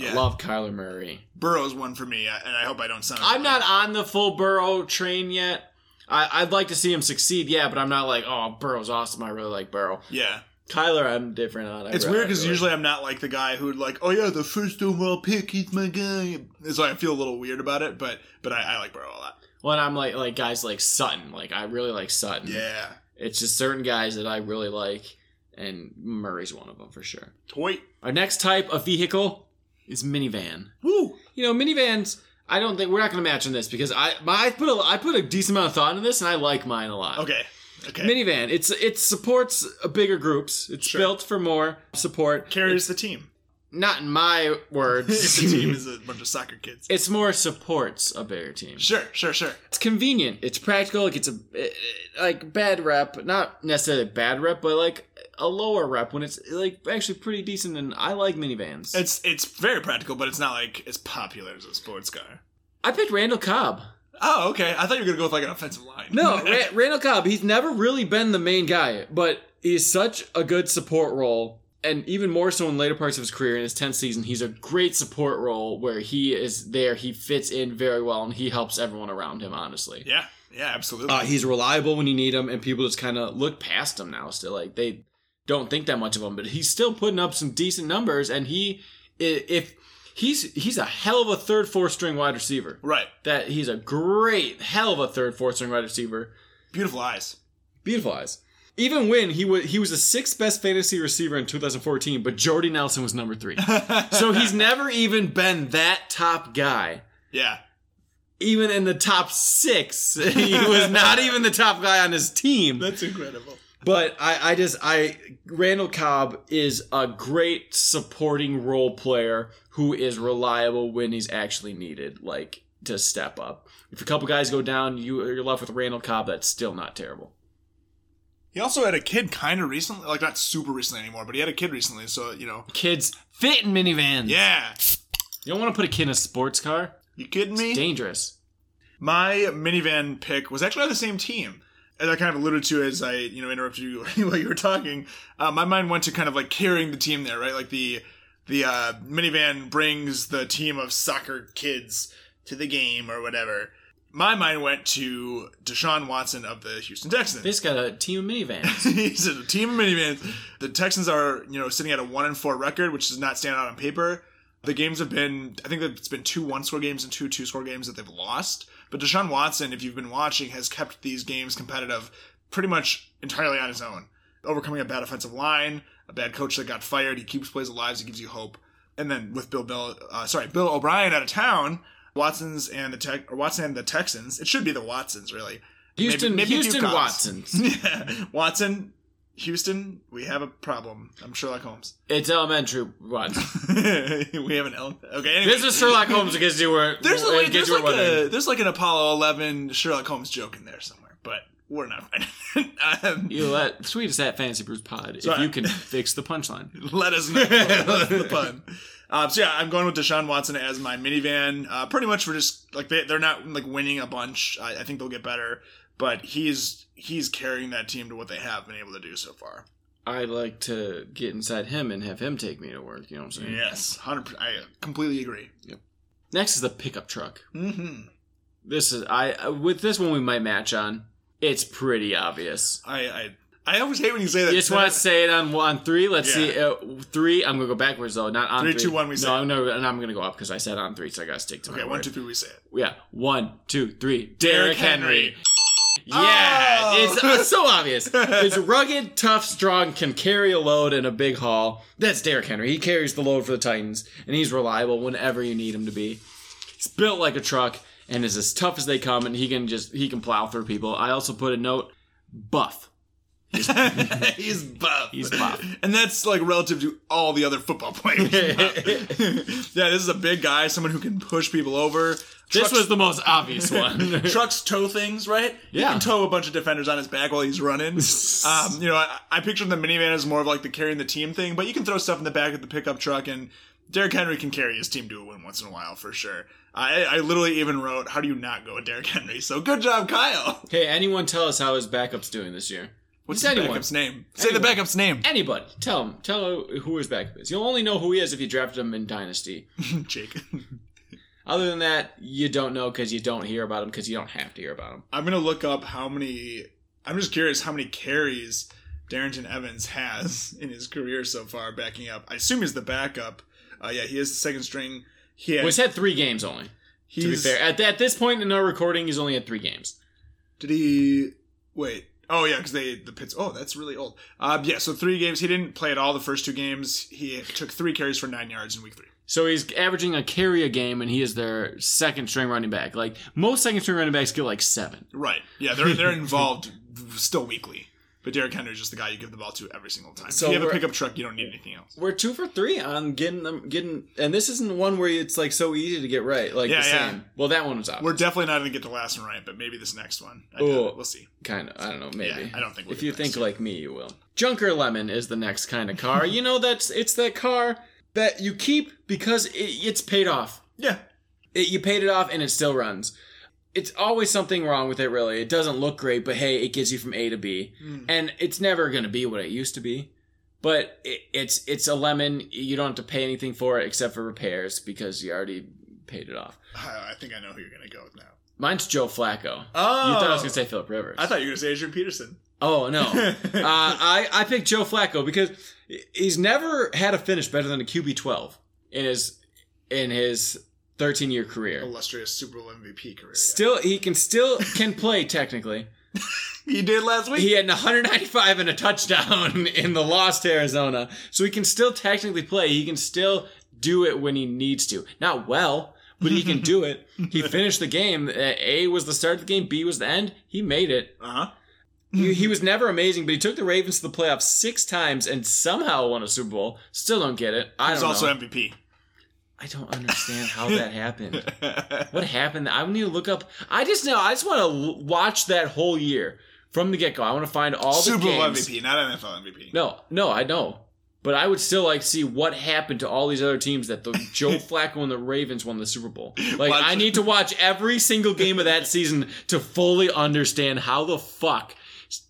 I love Kyler Murray. Burrow's one for me, and I hope I don't sound. I'm not on the full Burrow train yet. I, I'd like to see him succeed, yeah, but I'm not like, oh, Burrow's awesome. I really like Burrow. Yeah, Kyler, I'm different on. I it's really- weird because really- usually I'm not like the guy who'd like, oh yeah, the first overall pick, he's my guy. So I feel a little weird about it, but but I, I like Burrow a lot. When I'm like like guys like Sutton, like I really like Sutton. Yeah, It's just certain guys that I really like, and Murray's one of them for sure. toy. Our next type of vehicle is minivan. Woo. You know, minivans. I don't think we're not going to match on this because I my, I put a I put a decent amount of thought into this, and I like mine a lot. Okay. Okay. Minivan. It's it supports bigger groups. It's Sure. built for more support. carries the team. Not in my words. If the team is a bunch of soccer kids. It's more supports a bigger team. Sure, sure, sure. It's convenient. It's practical. It gets a it- it- like bad rep, not necessarily bad rep, but like a lower rep when it's like actually pretty decent. And I like minivans. It's it's very practical, but it's not like as popular as a sports car. I picked Randall Cobb. Oh, okay. I thought you were gonna go with like an offensive line. No, Ra- Randall Cobb. He's never really been the main guy, but he's such a good support role. And even more so in later parts of his career, in his 10th season, he's a great support role where he is there, he fits in very well, and he helps everyone around him, honestly. yeah, yeah, absolutely. Uh, he's reliable when you need him, and people just kind of look past him now. Still, like they don't think that much of him, but he's still putting up some decent numbers. And he, if he's he's a hell of a third, fourth string wide receiver. right. That he's a great hell of a third, fourth string wide receiver. Beautiful eyes. Beautiful eyes. Even when he was he was the sixth best fantasy receiver in 2014, but Jordy Nelson was number three. so he's never even been that top guy. Yeah. Even in the top six, he was not even the top guy on his team. That's incredible. But I, I just I Randall Cobb is a great supporting role player who is reliable when he's actually needed. Like to step up. If a couple guys go down, you you're left with Randall Cobb. That's still not terrible. He also had a kid kind of recently, like not super recently anymore, but he had a kid recently. So you know, Kids fit in minivans. yeah. You don't want to put a kid in a sports car. You kidding me? Dangerous. My minivan pick was actually on the same team. As I kind of alluded to as I, you know, interrupted you while you were talking, uh, my mind went to kind of like carrying the team there, right? Like the the uh, minivan brings the team of soccer kids to the game or whatever. My mind went to Deshaun Watson of the Houston Texans. Just got a team of minivans. He's a team of minivans. The Texans are, you know, sitting at a one and four record, which does not stand out on paper. The games have been, I think it's been two one score games and two two score games that they've lost. But Deshaun Watson, if you've been watching, has kept these games competitive pretty much entirely on his own. Overcoming a bad offensive line, a bad coach that got fired, he keeps plays alive, he gives you hope. And then with Bill Bill, uh, sorry, Bill O'Brien out of town, Watson's and the tech or Watson and the Texans. It should be the Watsons, really. Houston, Maybe- maybe Houston Watsons. Yeah, Watson, Houston, we have a problem. I'm Sherlock Holmes. It's elementary Watson. we have an L. Okay, anyway. This is Sherlock Holmes because you were. there's, a, in wait, case there's, like a, there's like an Apollo 11 Sherlock Holmes joke in there somewhere, but we're not um, You let tweet us at Fantasy Brews Pod if Sorry. you can fix the punchline. let us know. The pun. Um, so yeah, I'm going with Deshaun Watson as my minivan. Uh, pretty much for just like they, they're not like winning a bunch. I, I think they'll get better, but he's he's carrying that team to what they have been able to do so far. I'd like to get inside him and have him take me to work. You know what I'm saying? Yes, hundred. I completely agree. Yep. Next is the pickup truck. Mm-hmm. This is I uh, with this one we might match on. It's pretty obvious. I, I I always hate when you say that. You just want to say it on on three. Let's Yeah. see. Uh, three. I'm gonna go backwards though, not on Three, three. two, one, we say no, it. no, and I'm gonna go up because I said on three, so I gotta stick to Okay, my one, word. two, three. We say it. Yeah, one, two, three. Derrick Derrick Henry. Henry. Yeah, Oh! it's uh, so obvious. It's rugged, tough, strong, can carry a load in a big haul. That's Derrick Henry. He carries the load for the Titans, and he's reliable whenever you need him to be. He's built like a truck and is as tough as they come, and he can just he can plow through people. I also put a note, buff. he's buff. He's buff. and that's like relative to all the other football players. yeah, this is a big guy, someone who can push people over. This was the most obvious one. trucks tow things, right? He Yeah. can tow a bunch of defenders on his back while he's running. um, you know, I, I picture the minivan as more of like the carrying the team thing, but you can throw stuff in the back of the pickup truck, and Derrick Henry can carry his team to a win once in a while for sure. I, I literally even wrote, "How do you not go with Derrick Henry?" So good job, Kyle. hey, anyone tell us how his backup's doing this year? What's the anyone. backup's name? Say the backup's name. Anybody. Tell him. Tell who his backup is. You'll only know who he is if you drafted him in Dynasty. Jake. Other than that, you don't know because you don't hear about him because you don't have to hear about him. I'm gonna look up how many. I'm just curious how many carries Darrynton Evans has in his career so far, backing up. I assume he's the backup. Uh, yeah, he is the second string. He Well, has, he's had three games only. he's, To be fair, at, at this point in our recording, he's only had three games. Did he wait? Oh yeah, because they the Pits. Oh, that's really old. Uh, yeah, so three games. He didn't play at all the first two games. He took three carries for nine yards in week three. So he's averaging a carry a game, and he is their second string running back. Like most second string running backs get like seven. Right. Yeah, they're they're involved still weekly. But Derrick Henry is just the guy you give the ball to every single time. So if you have a pickup truck, you don't need anything else. We're two for three on getting them getting, and this isn't one where it's like so easy to get right. Like Yeah, the yeah. same. Well, that one was up. We're definitely not going to get the last one right, but maybe this next one. I Ooh. We'll see. kind of. I don't know. Maybe. Yeah, I don't think we'll if you think like me, you will. Junker Lemon is the next kind of car. you know that's it's that car that you keep because it, it's paid off. Yeah. It, you paid it off and it still runs. It's always something wrong with it. Really, it doesn't look great, but hey, it gets you from A to B, Mm. and it's never going to be what it used to be. But it, it's it's a lemon. You don't have to pay anything for it except for repairs because you already paid it off. I think I know who you're going to go with now. Mine's Joe Flacco. Oh. You thought I was going to say Philip Rivers. I thought you were going to say Adrian Peterson. Oh no, uh, I I picked Joe Flacco because he's never had a finish better than a QB twelve in his in his thirteen year career. Illustrious Super Bowl MVP career. Still, he can still can play technically. He did last week. He had an 195 and a touchdown in the loss to Arizona, so he can still technically play. He can still do it when he needs to. Not well, but he can do it. He finished the game. A was the start of the game. B was the end. He made it. Uh huh. He, he was never amazing, but he took the Ravens to the playoffs six times and somehow won a Super Bowl. Still don't get it. I He's don't also know. MVP. I don't understand how that happened. What happened? I need to look up. I just know. I just want to l- watch that whole year from the get go. I want to find all the Super Bowl games. MVP, not NFL MVP. No, no, I know. But I would still like to see what happened to all these other teams that the Joe Flacco and the Ravens won the Super Bowl. Like Watch- I need to watch every single game of that season to fully understand how the fuck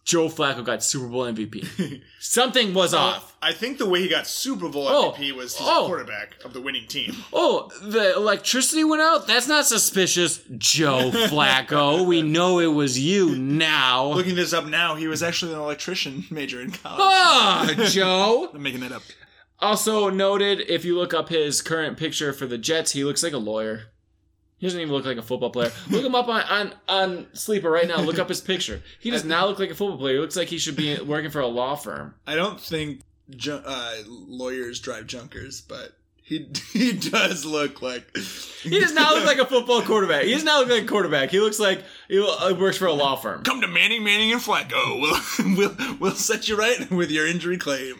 Joe Flacco got Super Bowl MVP. Something was off. I think the way he got Super Bowl Oh. MVP was he's Oh. quarterback of the winning team. Oh, the electricity went out? That's not suspicious, Joe Flacco. we know it was you now. Looking this up now, he was actually an electrician major in college. Ah, Joe. I'm making that up. Also noted, if you look up his current picture for the Jets, he looks like a lawyer. He doesn't even look like a football player. Look him up on, on, on Sleeper right now. Look up his picture. He does not look like a football player. He looks like he should be working for a law firm. I don't think ju- uh, lawyers drive junkers, but he he does look like He does not look like a football quarterback. He does not look like a quarterback. He looks like he uh, works for a law firm. Come to Manning, Manning, and Flacco. We'll we'll we'll set you right with your injury claim.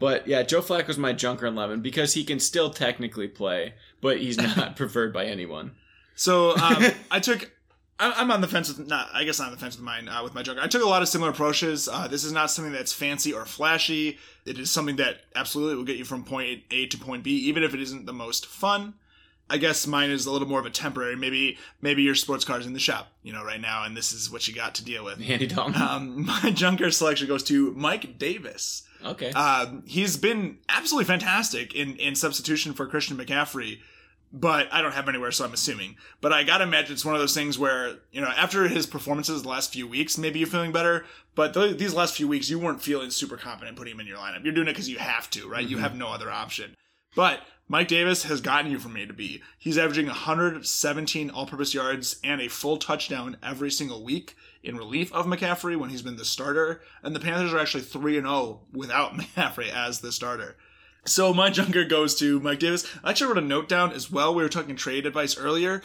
But yeah, Joe Flacco's my junker in 11 because he can still technically play, but he's not preferred by anyone. So um, I took. I'm on the fence with not. I guess not on the fence with mine uh, with my Joker. I took a lot of similar approaches. Uh, this is not something that's fancy or flashy. It is something that absolutely will get you from point A to point B, even if it isn't the most fun. I guess mine is a little more of a temporary. Maybe maybe your sports car's in the shop, you know, right now, and this is what you got to deal with. Andy Dalton. Um, my junker selection goes to Mike Davis. Okay. Um, he's been absolutely fantastic in, in substitution for Christian McCaffrey, but I don't have anywhere, so I'm assuming. But I gotta imagine it's one of those things where, you know, after his performances the last few weeks, maybe you're feeling better, but th- these last few weeks, you weren't feeling super confident putting him in your lineup. You're doing it because you have to, right? You mm-hmm. have no other option. But Mike Davis has gotten you from A to B. He's averaging 117 all purpose yards and a full touchdown every single week in relief of McCaffrey when he's been the starter. And the Panthers are actually 3 0 without McCaffrey as the starter. So my junker goes to Mike Davis. I actually wrote a note down as well. We were talking trade advice earlier.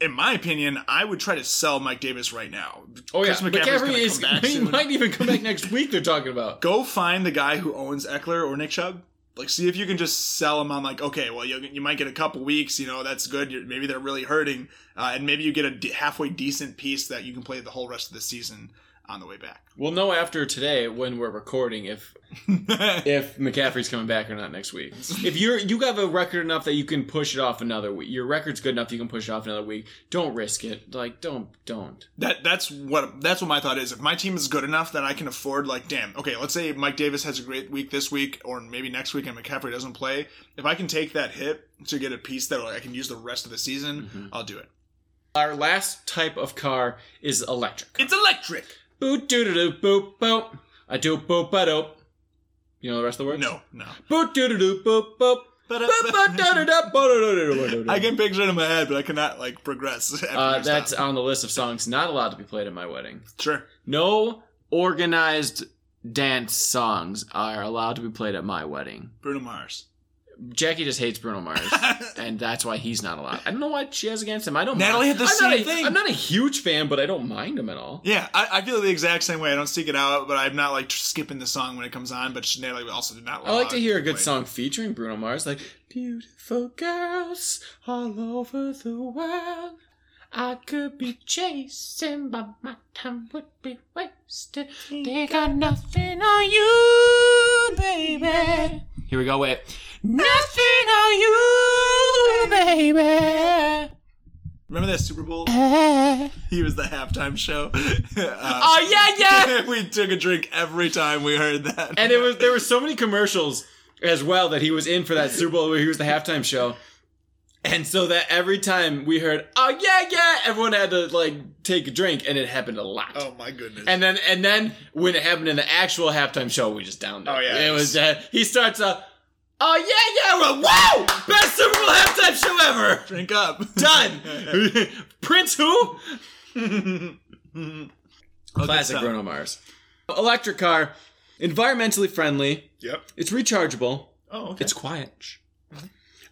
In my opinion, I would try to sell Mike Davis right now. oh yeah, Chris McCaffrey's McCaffrey is. come back He soon. might even come back next week. They're talking about. Go find the guy who owns Ekeler or Nick Chubb. Like, see if you can just sell him on like, okay, well, you, you might get a couple weeks, you know, that's good. You're, maybe they're really hurting, uh, and maybe you get a halfway decent piece that you can play the whole rest of the season on the way back. We'll know after today when we're recording if if McCaffrey's coming back or not next week. If you're you have a record enough that you can push it off another week, your record's good enough you can push it off another week. Don't risk it. Like don't don't. That that's what that's what my thought is. If my team is good enough that I can afford, like, damn, okay, let's say Mike Davis has a great week this week, or maybe next week, and McCaffrey doesn't play. If I can take that hit to get a piece that I can use the rest of the season, mm-hmm. I'll do it. Our last type of car is electric. It's electric. Boot doo doo doo boop boop. I do boop ba doop. You know the rest of the words? No, no. Boot doo doo doo boop boop. I can picture it in my head, but I cannot like progress. Uh, that's on the list of songs not allowed to be played at my wedding. sure. No organized dance songs are allowed to be played at my wedding. Bruno Mars. Jackie just hates Bruno Mars, and that's why he's not allowed. I don't know what she has against him. I don't. Natalie mind. had the I'm not same a- thing. I'm not a huge fan, but I don't mind him at all. Yeah, I, I feel the exact same way. I don't seek it out, but I'm not like skipping the song when it comes on. But Natalie also did not. I like to hear a good song featuring Bruno Mars, like "Beautiful Girls All Over the World." I could be chasing, but my time would be wasted. They got nothing on you, baby. Here we go. Wait, nothing on you, baby. Remember that Super Bowl? he was the halftime show. Uh, Oh yeah, yeah. we took a drink every time we heard that. and it was there were so many commercials as well that he was in for that Super Bowl where he was the halftime show. And so that every time we heard, oh yeah, yeah, everyone had to like take a drink, and it happened a lot. oh my goodness. And then and then when it happened in the actual halftime show, we just downed it. Oh, yeah, it was. Uh, he starts uh, oh yeah, yeah, we're like, wow, best Super Bowl halftime show ever. drink up. Done. Prince who? Classic Bruno Mars. Electric car, environmentally friendly. Yep. It's rechargeable. Oh, okay. It's quiet.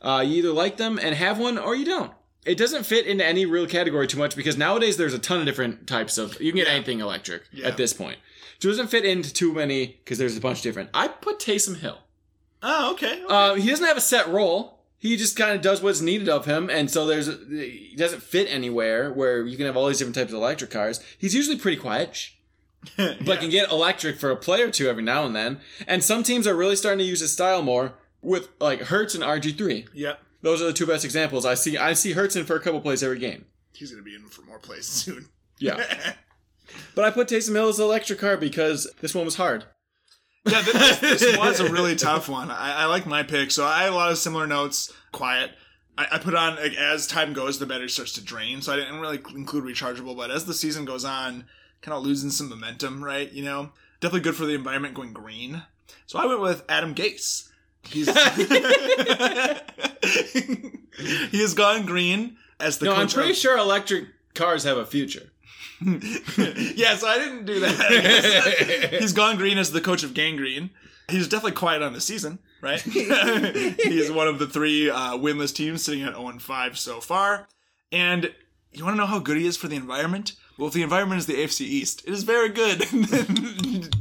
Uh, you either like them and have one, or you don't. It doesn't fit into any real category too much because nowadays there's a ton of different types of. You can get Yeah. anything electric Yeah. at this point. So it doesn't fit into too many because there's a bunch different. I put Taysom Hill. oh, okay. okay. Uh, he doesn't have a set role. He just kind of does what's needed of him, and so there's he doesn't fit anywhere where you can have all these different types of electric cars. He's usually pretty quiet, but can get electric for a play or two every now and then. And some teams are really starting to use his style more with like Hurts and RG three. Yep. Those are the two best examples. I see I see Hurts in for a couple plays every game. He's gonna be in for more plays soon. Yeah, but I put Taysom Hill as the electric car because this one was hard. Yeah, this, this was a really tough one. I, I like my pick, so I had a lot of similar notes. Quiet. I, I put on like, as time goes, the battery starts to drain, so I didn't really include rechargeable. But as the season goes on, kind of losing some momentum, right? You know, definitely good for the environment going green. So I went with Adam Gase. He's he has gone green as the No, coach I'm pretty of- sure electric cars have a future. yeah, so I didn't do that. He's gone green as the coach of Gang Green. He's definitely quiet on the season, right? He's one of the three uh, winless teams sitting at 0 5 so far. And you want to know how good he is for the environment? Well, if the environment is the AFC East, it is very good.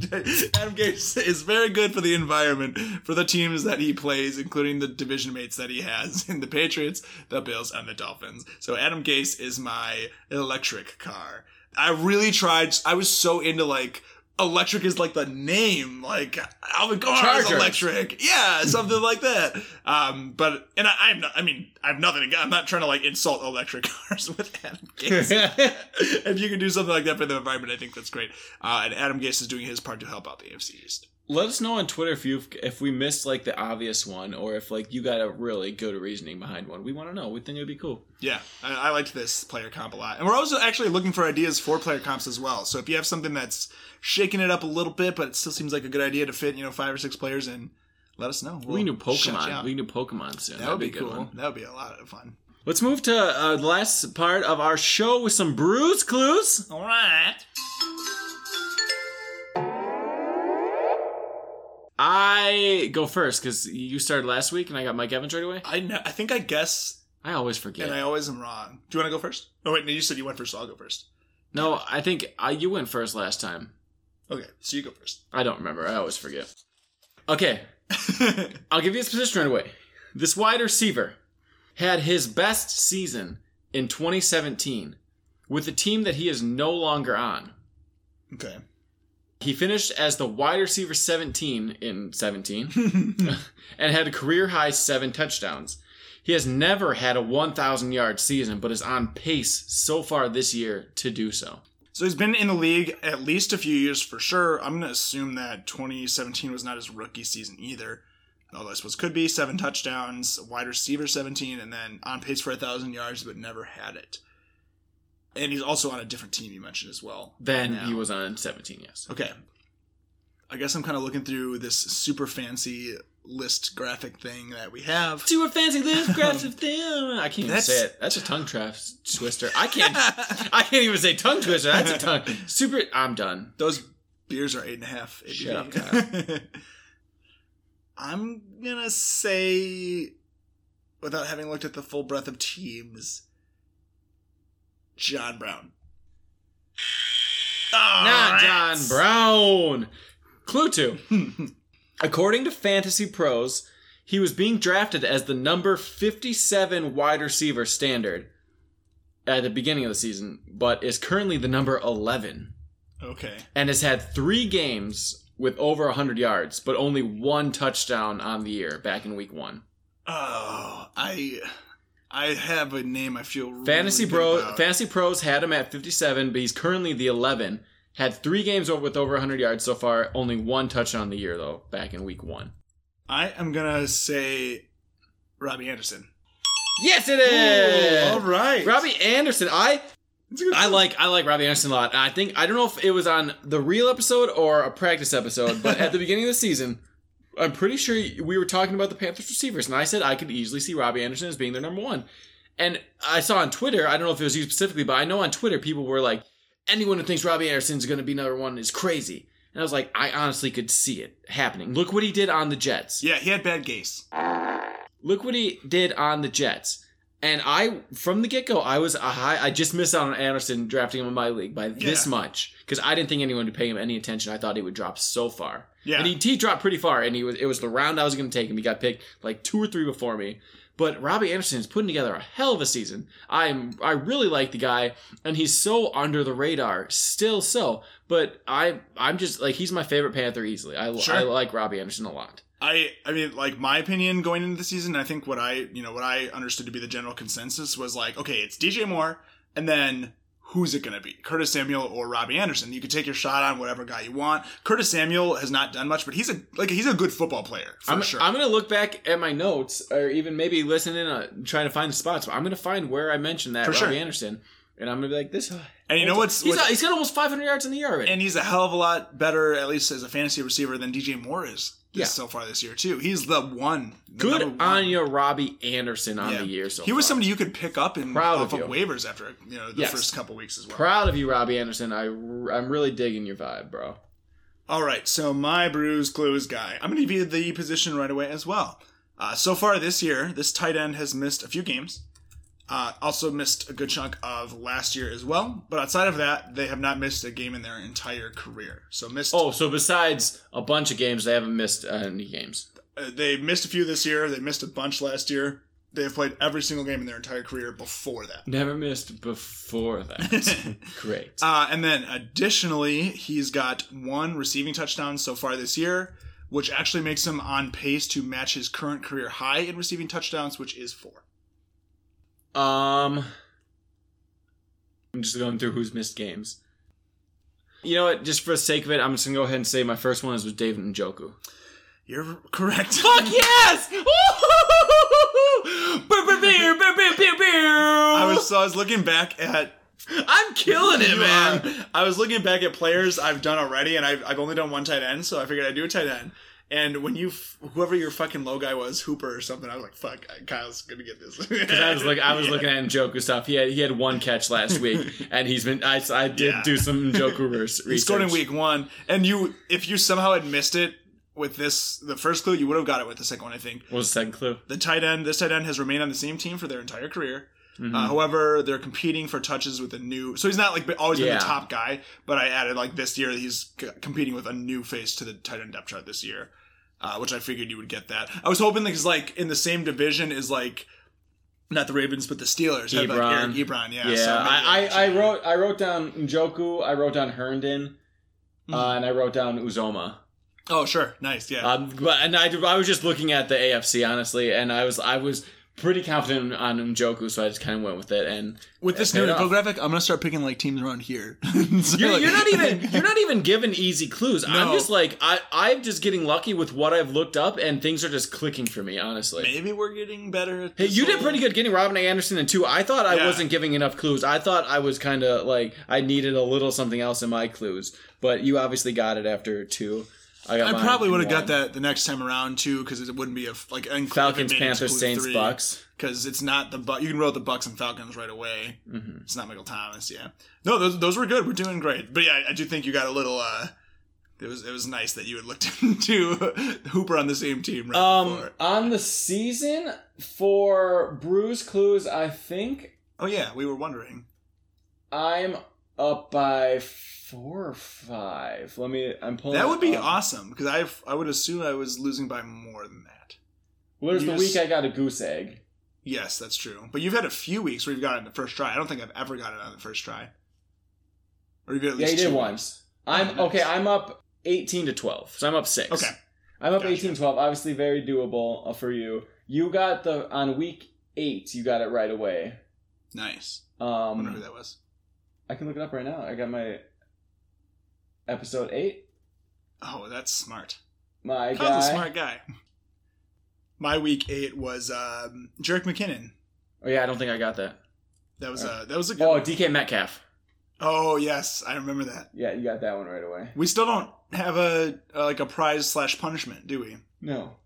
Adam Gase is very good for the environment for the teams that he plays, including the division mates that he has in the Patriots, the Bills, and the Dolphins. So Adam Gase is my electric car. I really tried. I was so into like electric is like the name, like Alvin Kamara is electric, yeah, something like that. Um, but and I, I'm not. I mean, I have nothing. I'm not trying to like insult electric cars with Adam Gase. if you can do something like that for the environment, I think that's great. Uh, and Adam Gase is doing his part to help out the AFC East. Let us know on Twitter if you if we missed like the obvious one or if like you got a really good reasoning behind one. We want to know. We think it'd be cool. Yeah, I, I liked this player comp a lot, and we're also actually looking for ideas for player comps as well. So if you have something that's shaking it up a little bit, but it still seems like a good idea to fit, you know, five or six players in, let us know. we We'll shout Pokemon. We do Pokemon soon. That would That'd be a good cool. one. That would be a lot of fun. Let's move to uh, the last part of our show with some brews clues. All right. I go first because you started last week and I got Mike Evans right away. I know. I think I guess, I always forget. and I always am wrong. Do you want to go first? Oh wait, no. You said you went first, so I'll go first. no, I think I, you went first last time. Okay, so you go first. I don't remember. I always forget. Okay, I'll give you his position right away. This wide receiver had his best season in 2017 with the team that he is no longer on. okay. He finished as the wide receiver 17 in 17 and had a career high seven touchdowns. He has never had a 1,000 yard season, but is on pace so far this year to do so. So he's been in the league at least a few years for sure. I'm going to assume that 2017 was not his rookie season either. Although I suppose could be seven touchdowns, wide receiver 17, and then on pace for a thousand yards, but never had it. And he's also on a different team you mentioned as well. Then now. he was on 17, yes. Okay. I guess I'm kind of looking through this super fancy list graphic thing that we have. A fancy list, graphic thing. I can't even That's- say it. That's a tongue trap twister. I can't. I can't even say tongue twister. That's a tongue super. I'm done. Those beers are eight and a half. ABV. Shut up, Kyle. I'm gonna say, without having looked at the full breadth of teams, John Brown. Not John Brown. Clue two. According to Fantasy Pros, he was being drafted as the number 57 wide receiver standard at the beginning of the season, but is currently the number 11 Okay. and has had three games with over 100 yards, but only one touchdown on the year back in week one. Oh, I, I have a name I feel really Fantasy good Bro, about. Fantasy Pros had him at 57, but he's currently the 11. Had three games over with over 100 yards so far. Only one touchdown on the year though, back in week one. I am gonna say Robbie Anderson. Yes, it is. all right, Robbie Anderson. I It's a good I like I like Robbie Anderson a lot. I think I don't know if it was on the real episode or a practice episode, but at the beginning of the season, I'm pretty sure we were talking about the Panthers receivers, and I said I could easily see Robbie Anderson as being their number one. And I saw on Twitter, I don't know if it was you specifically, but I know on Twitter people were like, anyone who thinks Robbie Anderson's going to be number one is crazy. And I was like, I honestly could see it happening. Look what he did on the Jets. Yeah, he had bad gaze. Look what he did on the Jets. And I, from the get go, I was high. I just missed out on Anderson drafting him in my league by this Yeah. much because I didn't think anyone would pay him any attention. I thought he would drop so far. Yeah. and he, he dropped pretty far. And he was it was the round I was going to take him. He got picked like two or three before me. But Robbie Anderson is putting together a hell of a season. I'm I really like the guy, and he's so under the radar, still so. But I I'm just like he's my favorite Panther easily. I Sure. I like Robbie Anderson a lot. I I mean like my opinion going into the season, I think what I you know what I understood to be the general consensus was like, okay, it's DJ Moore, and then who's it gonna be? Curtis Samuel or Robbie Anderson? You could take your shot on whatever guy you want. Curtis Samuel has not done much, but he's a like he's a good football player for I'm, sure. I'm gonna look back at my notes, or even maybe listen in, uh, trying to find the spots. But I'm gonna find where I mentioned that For Robbie sure. Anderson, and I'm gonna be like this. and you know what's, He's, what's he's got almost 500 yards in the year already. and he's a hell of a lot better, at least as a fantasy receiver, than DJ Moore is. Yeah. so far this year too. He's the one. the Good one. on you, Robbie Anderson, on Yeah. the year so he was far. somebody you could pick up in Proud off of of, waivers after you know the Yes. first couple weeks as well. Proud of you, Robbie Anderson. I I'm really digging your vibe, bro. All right, so my brews clues guy. I'm going to give you the position right away as well. Uh, so far this year, this tight end has missed a few games. Uh, also missed a good chunk of last year as well. But outside of that, they have not missed a game in their entire career. So missed. Oh, so besides a bunch of games, they haven't missed uh, any games. Uh, they missed a few this year. They missed a bunch last year. They have played every single game in their entire career before that. Never missed before that. Great. Uh, and then additionally, he's got one receiving touchdown so far this year, which actually makes him on pace to match his current career high in receiving touchdowns, which is four. Um, I'm just going through who's missed games. You know what? Just for the sake of it, I'm just gonna go ahead and say my first one is with David Njoku. You're correct. Fuck yes! I was so I was looking back at I'm killing it, man. I was looking back at players I've done already, and I've, I've only done one tight end, so I figured I'd do a tight end. And when you, f- whoever your fucking low guy was, Hooper or something, I was like, "Fuck, Kyle's gonna get this." Because I was like, I was Yeah. looking at Njoku stuff. He had he had one catch last week, and he's been. I, I did Yeah. do some Njoku research. He scored in week one, and you, if you somehow had missed it with this, the first clue, you would have got it with the second one, I think. What was the second clue? The tight end, this tight end has remained on the same team for their entire career. Mm-hmm. Uh, however, they're competing for touches with a new. So he's not like always been Yeah. the top guy, but I added like this year he's c- competing with a new face to the tight end depth chart this year, uh, which I figured you would get that. I was hoping because like in the same division is like not the Ravens but the Steelers. Had, like, Ebron. Eric Ebron, yeah. Yeah, so I, I, I wrote I wrote down Njoku. I wrote down Herndon, Hmm. uh, and I wrote down Uzomah. Oh sure, nice, yeah. Um, but and I, I was just looking at the AFC honestly, and I was I was pretty confident on Njoku, so I just kind of went with it. And with this new infographic, I'm gonna start picking like teams around here. So, You're, like- you're not even you're not even given easy clues. I'm just like I I'm just getting lucky with what I've looked up, and things are just clicking for me. Honestly. Maybe we're getting better. At Hey, you did pretty good getting Robin A. Anderson in two. I thought I Yeah. wasn't giving enough clues. I thought I was kind of like I needed a little something else in my clues, but you obviously got it after two. I, got I probably would have got that the next time around too, because it wouldn't be a like include- Falcons, if it made it to Panthers, clue Saints, three, Bucks. because it's not the Bu- you can roll the Bucks and Falcons right away. Mhm. It's not Michael Thomas, yeah. No, those those were good. We're doing great, but yeah, I do think you got a little. uh It was it was nice that you had looked into Hooper on the same team right Um, before. on the season for Brews Clues, I think Oh yeah, we were wondering. I'm up by four or five. Let me. I'm pulling. That would be up. awesome because I I would assume I was losing by more than that. Well, there's You the just- week I got a goose egg. Yes, that's true. But you've had a few weeks where you've gotten the first try. I don't think I've ever got it on the first try. Or you've at Yeah, least you did two once. Oh, I'm nice. okay. I'm up 18 to 12, so I'm up six. Okay. I'm up Gotcha. 18 12. Obviously, very doable uh, for you. You got the on week eight. You got it right away. Nice. I wonder who Um, that was. I can look it up right now. I got my episode eight. Oh, that's smart. My Kyle's guy. a smart guy. My week eight was um, Jerick McKinnon. Oh yeah, I don't think I got that. That was a that was a good. Oh, one. DK Metcalf. oh yes, I remember that. Yeah, you got that one right away. We still don't have a, uh like a prize slash punishment, do we? No,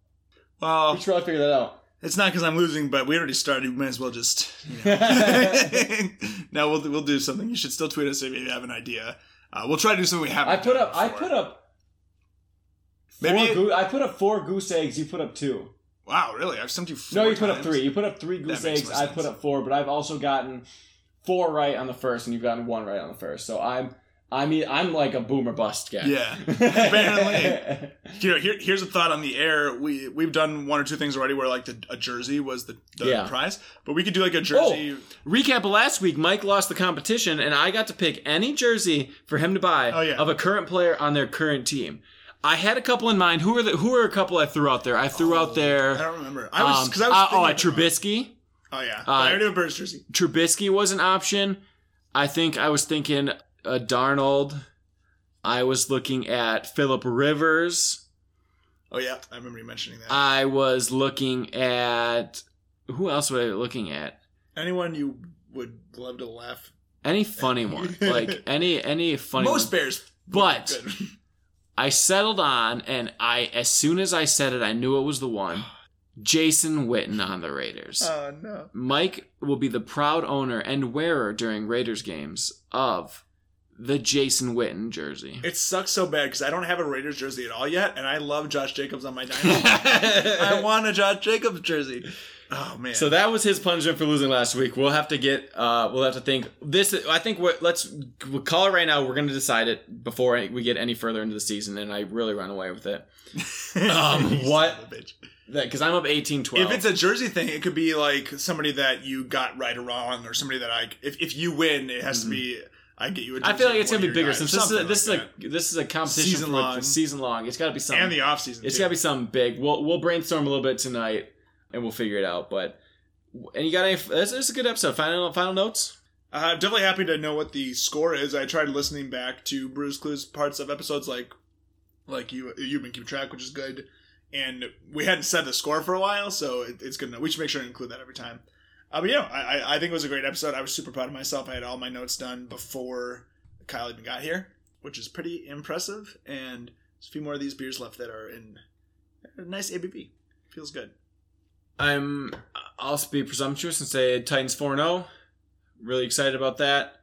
Well, we should probably figure that out. It's not because I'm losing, but we already started. We might as well just. You know. no, we'll we'll do something. You should still tweet us if you have an idea. Uh, we'll try to do something we haven't. I put done up. I put up. Four Maybe- goo- I put up four goose eggs. You put up two. Wow, really? I've sent you. No, you put up three. You put up three goose eggs. I put up four, but I've also gotten four right on the first, and you've gotten one right on the first. So I'm I mean, I'm like a boomer bust guy. Yeah, apparently. You know, here, here's a thought on the air. We we've done one or two things already where like the, a jersey was the, the Yeah. prize, but we could do like a jersey. Recap of last week, Mike lost the competition, and I got to pick any jersey for him to buy Oh, yeah. of a current player on their current team. I had a couple in mind. Who are the Who are a couple I threw out there? I threw out there. I don't remember. I was um, because I was uh, oh, at Trubisky. Oh yeah, Uh, I already have a Birds jersey. Trubisky was an option. I think I was thinking uh, Darnold. I was looking at Philip Rivers. Oh yeah, I remember you mentioning that. I was looking at who else was I looking at? Anyone you would love to laugh? Any funny one, like any any funny. Most one. Bears, But- I settled on, and I as soon as I said it, I knew it was the one. Jason Witten on the Raiders. oh no. Mike will be the proud owner and wearer during Raiders games of the Jason Witten jersey. It sucks so bad because I don't have a Raiders jersey at all yet, and I love Josh Jacobs on my dynasty. I want a Josh Jacobs jersey. Oh man. So that was his punishment for losing last week. We'll have to get. Uh, we'll have to think. This. I think. What. Let's we'll call it right now. We're going to decide it before we get any further into the season, and I really run away with it. Um, what- son of a bitch. Because I'm up 18-12. If it's a jersey thing, it could be like somebody that you got right or wrong, or somebody that I. If, if you win, it has to be. I get you. I feel like it's gonna be bigger since this is a, this like is a this is a competition Season for long. season long. It's got to be something. and the off season. It's got to be something big. We'll we'll brainstorm a little bit tonight, and we'll figure it out. But and you got any? This, this is a good episode. Final final notes. Uh, I'm definitely happy to know what the score is. I tried listening back to Brews Clues parts of episodes like like you you've been keeping track, which is good. And we hadn't said the score for a while, so it, it's good. To know. We should make sure to include that every time. Uh, but yeah, I, I- I think it was a great episode. I was super proud of myself. I had all my notes done before Kyle even got here, which is pretty impressive. And there's a few more of these beers left that are in a nice ABV. Feels good. I'm. I'll be presumptuous and say Titans four zero. Really excited about that.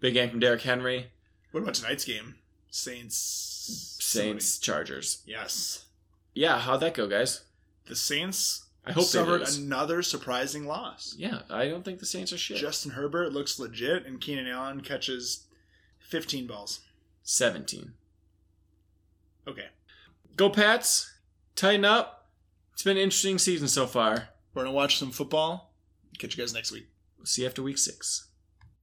Big game from Derrick Henry. What about tonight's game? Saints. Saints Chargers. Yes. Yeah, how'd that go, guys? The Saints I hope they suffered another surprising loss. Yeah, I don't think the Saints are shit. Justin Herbert looks legit, and Keenan Allen catches 15 balls. Seventeen. Okay. Go Pats. Tighten up. It's been an interesting season so far. We're going to watch some football. Catch you guys next week. We'll see you after week six.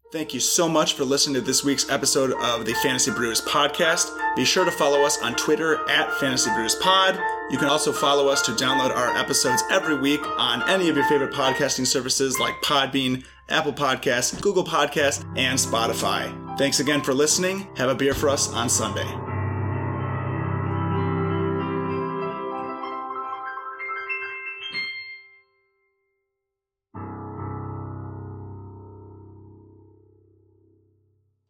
Thank you so much for listening to this week's episode of the Fantasy Brews podcast. Be sure to follow us on Twitter at Fantasy Brews Pod. You can also follow us to download our episodes every week on any of your favorite podcasting services like Podbean, Apple Podcasts, Google Podcasts, and Spotify. Thanks again for listening. Have a beer for us on Sunday.